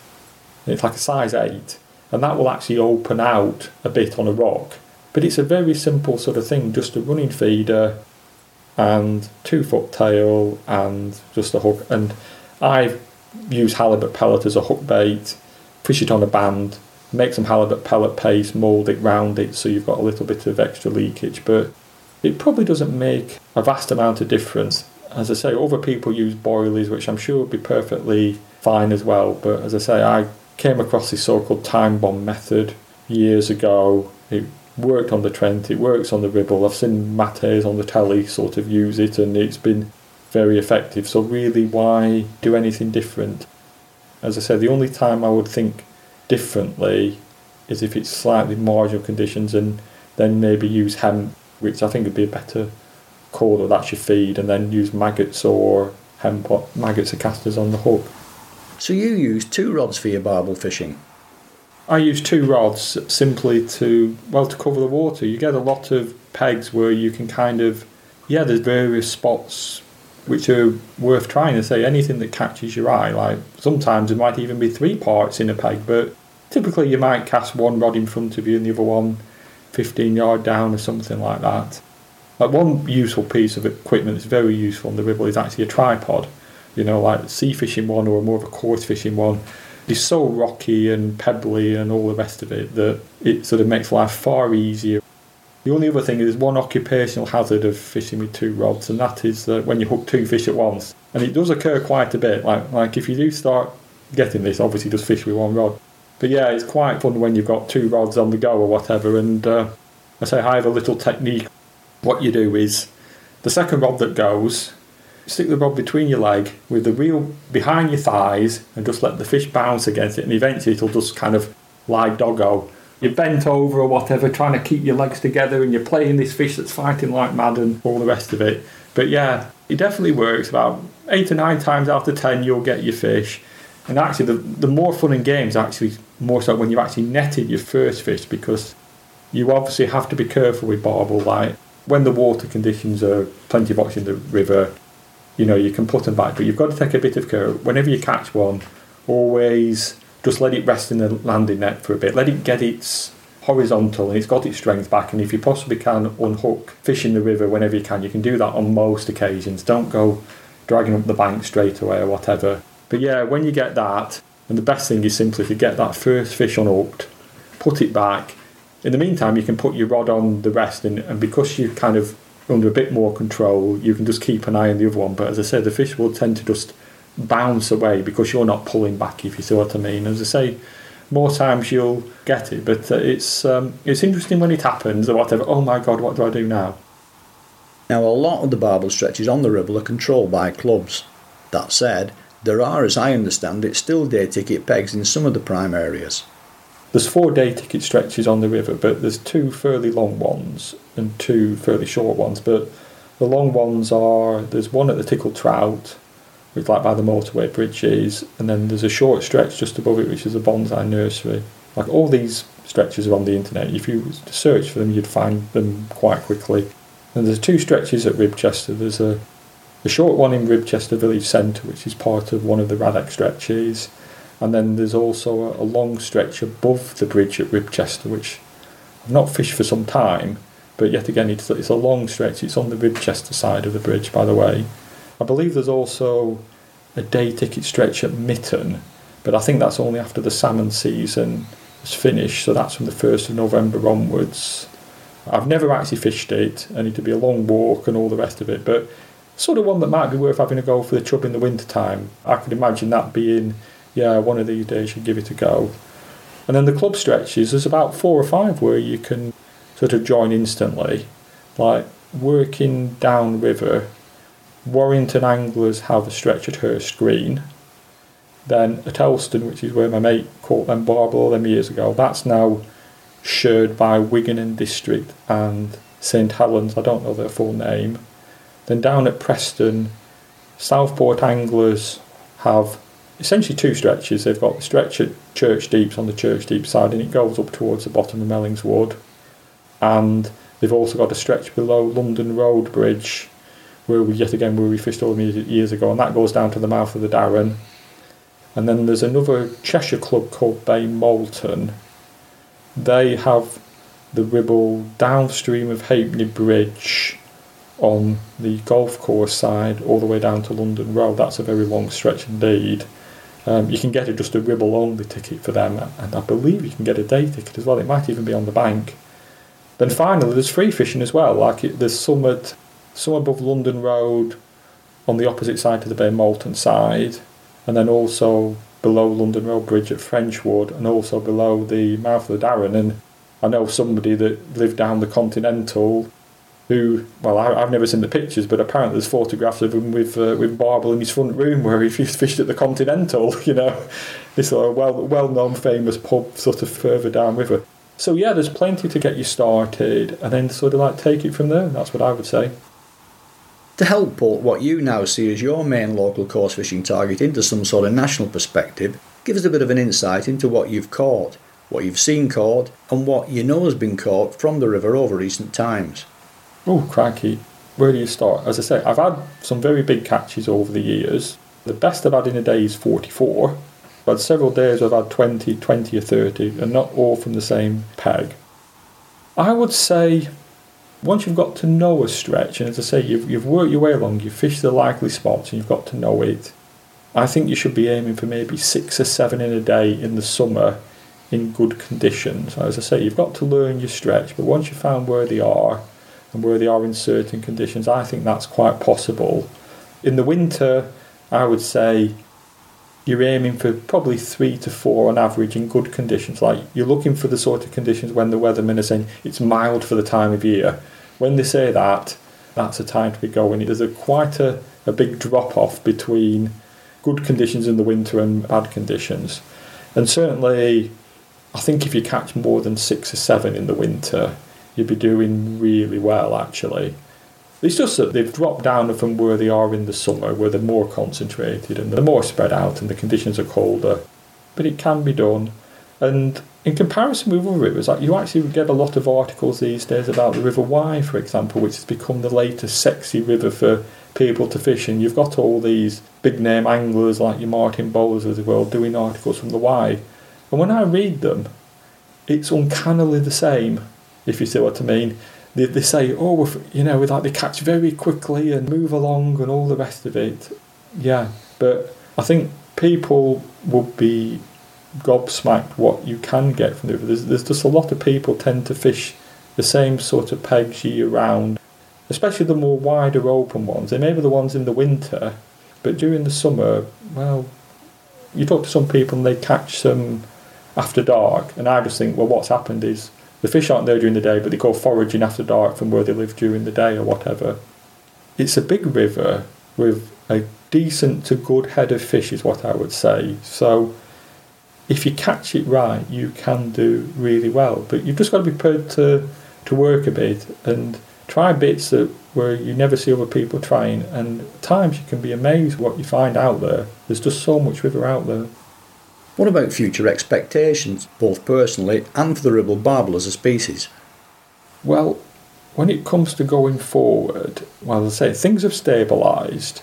It's like a size 8, and that will actually open out a bit on a rock. But it's a very simple sort of thing, just a running feeder and two foot tail and just a hook. And I use halibut pellet as a hook bait, fish it on a band, make some halibut pellet paste, mould it round it so you've got a little bit of extra leakage. But it probably doesn't make a vast amount of difference as I say, other people use boilies, which I'm sure would be perfectly fine as well. But as I say, I came across this so-called time bomb method years ago. It worked on the Trent, it works on the Ribble. I've seen Matt on the telly sort of use it, and it's been very effective. So really, why do anything different? As I said, the only time I would think differently is if it's slightly marginal conditions, and then maybe use hemp, which I think would be a better call or that's your feed, and then use maggots or hemp maggots or casters on the hook. So you use two rods for your barbel fishing? I use two rods simply to well to cover the water. You get a lot of pegs where you can kind of yeah, there's various spots which are worth trying to say anything that catches your eye. Like sometimes it might even be three parts in a peg, but typically you might cast one rod in front of you and the other one 15 yard down or something like that. Like one useful piece of equipment that's very useful on the Ribble is actually a tripod. You know, like sea fishing one or more of a coarse fishing one. It's so rocky and pebbly and all the rest of it that it sort of makes life far easier. The only other thing is one occupational hazard of fishing with two rods, and that is that when you hook two fish at once, and it does occur quite a bit. Like like if you do start getting this, obviously just fish with one rod. But yeah, it's quite fun when you've got two rods on the go or whatever. And uh, I say I have a little technique what you do is the second rod that goes, stick the rod between your leg with the reel behind your thighs and just let the fish bounce against it, and eventually it'll just kind of lie doggo. You're bent over or whatever, trying to keep your legs together, and you're playing this fish that's fighting like mad and all the rest of it. But yeah, it definitely works. About eight or nine times out of ten, you'll get your fish. And actually, the, the more fun in games actually more so when you've actually netted your first fish because you obviously have to be careful with barbel light when the water conditions are plenty of oxygen in the river, you know, you can put them back, but you've got to take a bit of care. Whenever you catch one, always just let it rest in the landing net for a bit. Let it get its horizontal and it's got its strength back. And if you possibly can unhook fish in the river whenever you can, you can do that on most occasions. Don't go dragging up the bank straight away or whatever. But yeah, when you get that, and the best thing is simply to get that first fish unhooked, put it back, in the meantime, you can put your rod on the rest, and, and because you're kind of under a bit more control, you can just keep an eye on the other one. But as I said, the fish will tend to just bounce away because you're not pulling back, if you see what I mean. As I say, more times you'll get it, but uh, it's um, it's interesting when it happens or whatever. Oh my God, what do I do now? Now, a lot of the barbel stretches on the Ribble are controlled by clubs. That said, there are, as I understand it, still day ticket pegs in some of the prime areas. There's four day ticket stretches on the river, but there's two fairly long ones and two fairly short ones. But the long ones are there's one at the Tickle Trout, which like by the motorway bridges, and then there's a short stretch just above it, which is a bonsai nursery. Like all these stretches are on the internet. If you search for them, you'd find them quite quickly. And there's two stretches at Ribchester. There's a, a short one in Ribchester Village Centre, which is part of one of the Radak stretches, And then there's also a long stretch above the bridge at Ribchester, which I've not fished for some time, but yet again, it's, it's a long stretch. It's on the Ribchester side of the bridge, by the way. I believe there's also a day ticket stretch at Mitton, but I think that's only after the salmon season is finished, so that's from the 1st of November onwards. I've never actually fished it, I need to be a long walk and all the rest of it, but sort of one that might be worth having a go for the chub in the winter time. I could imagine that being, yeah, one of these days you give it a go. And then the club stretches, there's about four or five where you can sort of join instantly, like working downriver. Warrington anglers have a stretch at Hurst Green. Then at Elston, which is where my mate caught them barbel all them years ago, that's now shared by Wigan and District and St Helens, I don't know their full name. Then down at Preston, Southport anglers have essentially two stretches. They've got the stretch at Church Deeps on the Church Deep side, and it goes up towards the bottom of Mellings Wood. And they've also got a stretch below London Road Bridge, where we yet again where we fished all the years ago, and that goes down to the mouth of the Darwen. And then there's another Cheshire club called Bay Malton. They have the Ribble downstream of Hapney Bridge on the golf course side all the way down to London Road. That's a very long stretch indeed. Um, you can get a, just a Ribble only ticket for them, and I believe you can get a day ticket as well. It might even be on the bank. Then finally, there's free fishing as well. Like there's some at some above London Road, on the opposite side to the Bay Malton side, and then also below London Road Bridge at Frenchwood, and also below the mouth of the Darwen. And I know somebody that lived down the Continental who, well, I, have never seen the pictures, but apparently there's photographs of him with uh, with Barbel in his front room where he fished at the Continental. You know, sort of well well known famous pub sort of further downriver. So yeah, there's plenty to get you started, and then sort of like take it from there. That's what I would say. To help put what you now see as your main local coarse fishing target into some sort of national perspective, give us a bit of an insight into what you've caught, what you've seen caught, and what you know has been caught from the river over recent times. Oh, crikey. Where do you start? As I say, I've had some very big catches over the years. The best I've had in a day is 44. Had several days I've had 20, 20 or 30, and not all from the same peg. I would say once you've got to know a stretch, and as I say, you've, you've worked your way along, you've fished the likely spots, and you've got to know it, I think you should be aiming for maybe six or seven in a day in the summer in good conditions. As I say, you've got to learn your stretch, but once you've found where they are, and where they are in certain conditions. I think that's quite possible. In the winter, I would say you're aiming for probably three to four on average in good conditions. Like you're looking for the sort of conditions when the weathermen are saying it's mild for the time of year. When they say that, that's a time to be going. There's a quite a, a big drop off between good conditions in the winter and bad conditions. And certainly, I think if you catch more than six or seven in the winter, you'd be doing really well actually. It's just that they've dropped down from where they are in the summer, where they're more concentrated and they're more spread out and the conditions are colder. But it can be done. And in comparison with other rivers, you actually get a lot of articles these days about the River Wye, for example, which has become the latest sexy river for people to fish in. You've got all these big name anglers like your Martin Bowlers of the world doing articles from the Wye. And when I read them, it's uncannily the same if you see what I mean. They, they say, oh, you know, like they catch very quickly and move along and all the rest of it. Yeah, but I think people would be gobsmacked what you can get from the river. There's, there's just a lot of people tend to fish the same sort of pegs year round, especially the more wider open ones. They may be the ones in the winter, but during the summer, well, you talk to some people and they catch some after dark, and I just think, well, what's happened is the fish aren't there during the day, but they go foraging after dark from where they live during the day or whatever. It's a big river with a decent to good head of fish, is what I would say. So if you catch it right, you can do really well. But you've just got to be prepared to, to work a bit and try bits that where you never see other people trying. And times you can be amazed what you find out there. There's just so much river out there. What about future expectations, both personally and for the ribble barbel as a species? Well, when it comes to going forward, well, as I say, things have stabilised,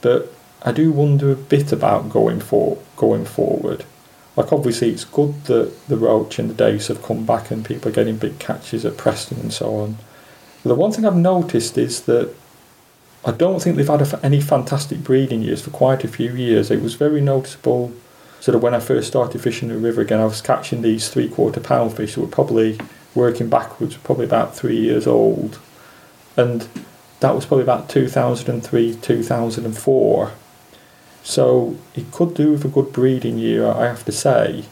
but I do wonder a bit about going for going forward. Like obviously it's good that the roach and the dace have come back and people are getting big catches at Preston and so on. But the one thing I've noticed is that I don't think they've had any fantastic breeding years for quite a few years. It was very noticeable sort of when I first started fishing the river again, I was catching these three quarter pound fish that were probably working backwards, probably about three years old. And that was probably about 2003, 2004. So it could do with a good breeding year, I have to say.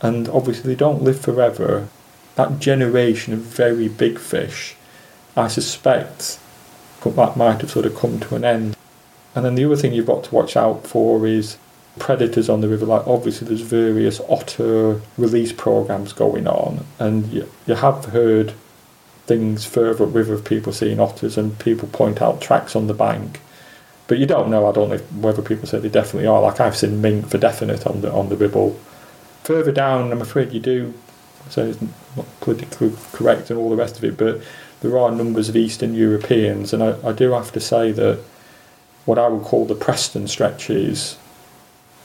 And obviously, they don't live forever. That generation of very big fish, I suspect that might have sort of come to an end. And then the other thing you've got to watch out for is predators on the river. Like obviously, there's various otter release programs going on, and you, you have heard things further upriver of people seeing otters, and people point out tracks on the bank. But you don't know. I don't know whether people say they definitely are. Like I've seen mink for definite on the on the Ribble. Further down, I'm afraid you do. So it's not politically correct and all the rest of it, but there are numbers of Eastern Europeans, and I, I do have to say that what I would call the Preston stretches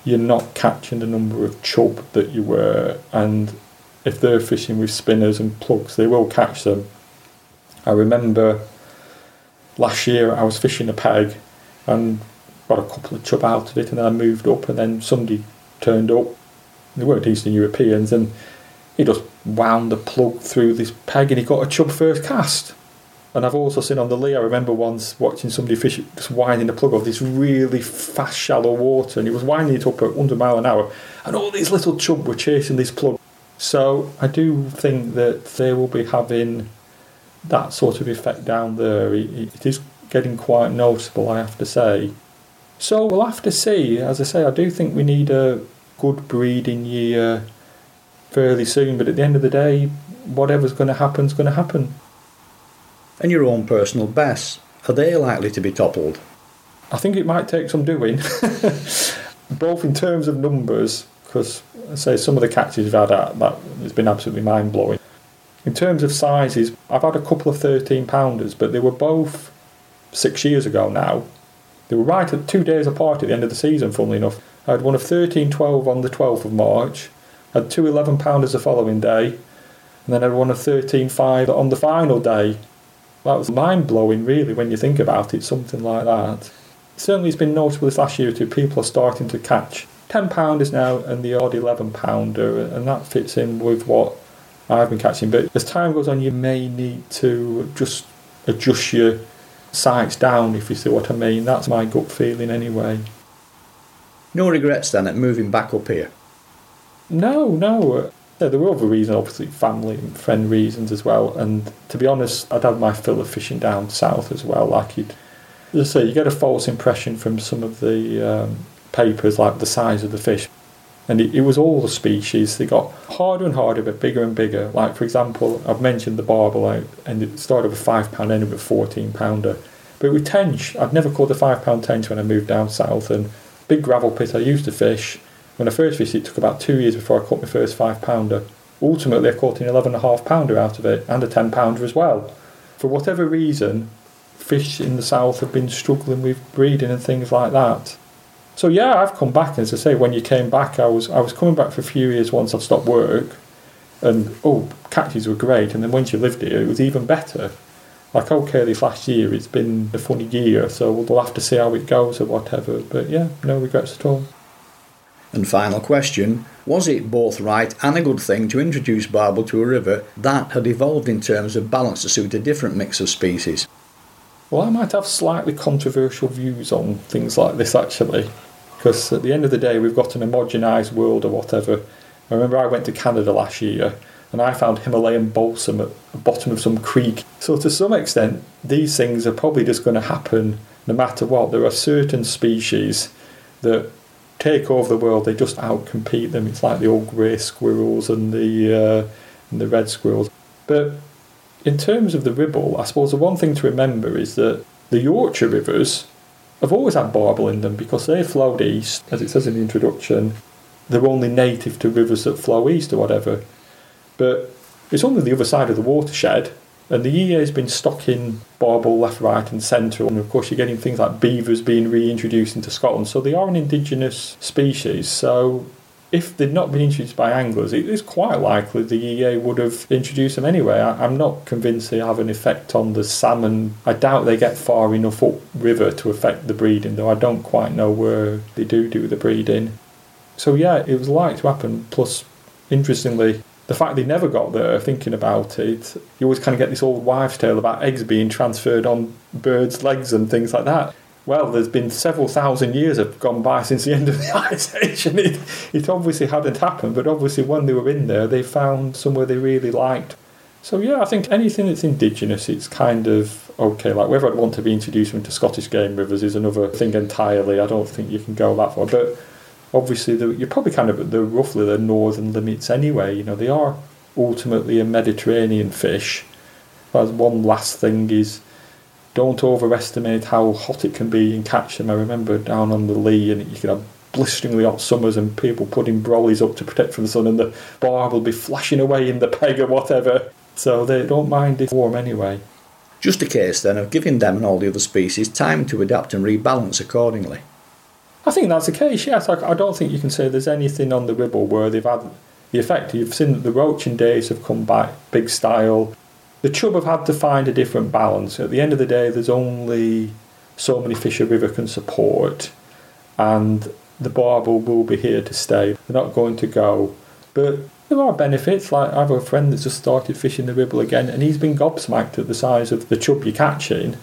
you're not catching the number of chub that you were, and if they're fishing with spinners and plugs, they will catch them. I remember last year I was fishing a peg and got a couple of chub out of it, and then I moved up, and then somebody turned up. They weren't Eastern Europeans, and he just wound the plug through this peg, and he got a chub first cast. And I've also seen on the Lee, I remember once watching somebody fish just winding the plug of this really fast, shallow water, and he was winding it up at 100 mile an hour, and all these little chub were chasing this plug. So I do think that they will be having that sort of effect down there. it, it is getting quite noticeable, I have to say. So we'll have to see. As I say, I do think we need a good breeding year fairly soon, but at the end of the day, whatever's going to happen is going to happen and your own personal best. Are they likely to be toppled? I think it might take some doing, both in terms of numbers, because I say some of the catches we've had at that has been absolutely mind blowing. In terms of sizes, I've had a couple of 13 pounders, but they were both six years ago now. They were right at two days apart at the end of the season, funnily enough. I had one of 13 12 on the 12th of March, had two 11 pounders the following day, and then I had one of 13 5 on the final day that was mind blowing, really, when you think about it, something like that. Certainly, it's been notable this last year or two, people are starting to catch £10 pounders now and the odd £11 pounder, and that fits in with what I've been catching. But as time goes on, you may need to just adjust your sights down, if you see what I mean. That's my gut feeling, anyway. No regrets then at moving back up here? No, no. Yeah, there were other reasons, obviously family and friend reasons as well. And to be honest, I'd had my fill of fishing down south as well. Like you'd, as I say, you get a false impression from some of the um, papers, like the size of the fish. And it, it, was all the species. They got harder and harder, but bigger and bigger. Like for example, I've mentioned the barbel, and it started with a five pound, ended with a fourteen pounder. But with tench, I'd never caught a five pound tench when I moved down south. And big gravel pit I used to fish when I first fished it, took about two years before I caught my first five pounder. Ultimately, I caught an 11 and a half pounder out of it and a 10 pounder as well. For whatever reason, fish in the south have been struggling with breeding and things like that. So yeah, I've come back. As I say, when you came back, I was I was coming back for a few years once I'd stopped work, and oh, catches were great. And then once you lived here, it was even better. Like okay, this last year it's been a funny year, so we'll have to see how it goes or whatever. But yeah, no regrets at all. And final question Was it both right and a good thing to introduce barbel to a river that had evolved in terms of balance to suit a different mix of species? Well, I might have slightly controversial views on things like this actually, because at the end of the day, we've got an homogenised world or whatever. I remember I went to Canada last year and I found Himalayan balsam at the bottom of some creek. So, to some extent, these things are probably just going to happen no matter what. There are certain species that take over the world. They just outcompete them. It's like the old grey squirrels and the uh, and the red squirrels. But in terms of the Ribble, I suppose the one thing to remember is that the Yorkshire rivers have always had barbel in them because they flowed east, as it says in the introduction. They're only native to rivers that flow east or whatever. But it's only the other side of the watershed And the EA has been stocking barbel left, right, and centre, and of course, you're getting things like beavers being reintroduced into Scotland. So they are an indigenous species. So if they'd not been introduced by anglers, it is quite likely the EA would have introduced them anyway. I, am not convinced they have an effect on the salmon. I doubt they get far enough up river to affect the breeding, though I don't quite know where they do do the breeding. So yeah, it was likely to happen. Plus, interestingly, the fact they never got there, thinking about it, you always kind of get this old wives' tale about eggs being transferred on birds' legs and things like that. Well, there's been several thousand years have gone by since the end of the Ice Age, and it, it obviously hadn't happened. But obviously, when they were in there, they found somewhere they really liked. So yeah, I think anything that's indigenous, it's kind of okay. Like whether I'd want to be introduced into Scottish game rivers is another thing entirely. I don't think you can go that far, but obviously the, you're probably kind of at the roughly the northern limits anyway. You know, they are ultimately a Mediterranean fish. As one last thing is, don't overestimate how hot it can be in catch them. I remember down on the Lee, and you could have blisteringly hot summers and people putting brollies up to protect from the sun, and the barbel be flashing away in the peg or whatever. So they don't mind it warm anyway. Just a case then of giving them and all the other species time to adapt and rebalance accordingly. I think that's the case, yes. I, I don't think you can say there's anything on the Ribble where they've had the effect. You've seen that the roaching days have come back big style. The chub have had to find a different balance. At the end of the day, there's only so many fish a river can support, and the barbel will be here to stay. They're not going to go. But there are benefits. Like I have a friend that's just started fishing the Ribble again, and he's been gobsmacked at the size of the chub you're catching.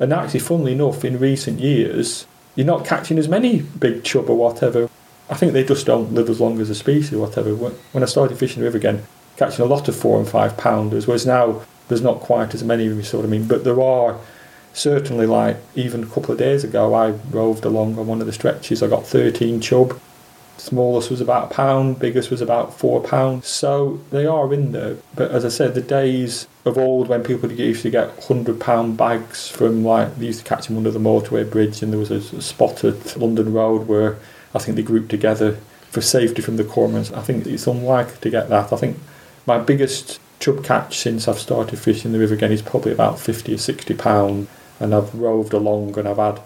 And actually, funnily enough, in recent years, you're not catching as many big chub or whatever. I think they just don't live as long as a species or whatever. When I started fishing the river again, catching a lot of four and five pounders, whereas now there's not quite as many, you sort of mean. But there are certainly, like, even a couple of days ago, I roved along on one of the stretches, I got 13 chub. Smallest was about a pound, biggest was about four pounds. So they are in there. But as I said, the days of old when people used to get hundred pound bags from like they used to catch them under the motorway bridge, and there was a, spot at London Road where I think they grouped together for safety from the cormorants. I think it's unlikely to get that. I think my biggest chub catch since I've started fishing the river again is probably about fifty or sixty pound, and I've roved along and I've had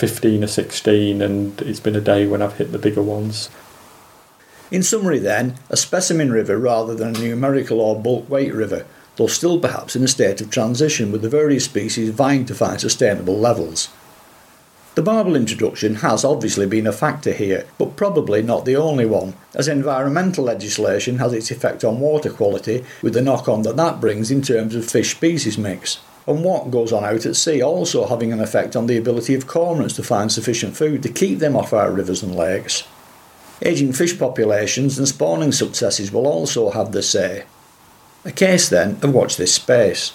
15 or 16, and it's been a day when I've hit the bigger ones. In summary, then, a specimen river rather than a numerical or bulk weight river, though still perhaps in a state of transition with the various species vying to find sustainable levels. The barbel introduction has obviously been a factor here, but probably not the only one, as environmental legislation has its effect on water quality with the knock on that that brings in terms of fish species mix and what goes on out at sea also having an effect on the ability of cormorants to find sufficient food to keep them off our rivers and lakes. Ageing fish populations and spawning successes will also have the say. A case then of watch this space.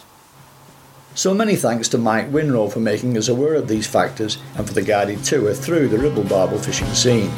So many thanks to Mike Winrow for making us aware of these factors and for the guided tour through the Ribble Barbel fishing scene.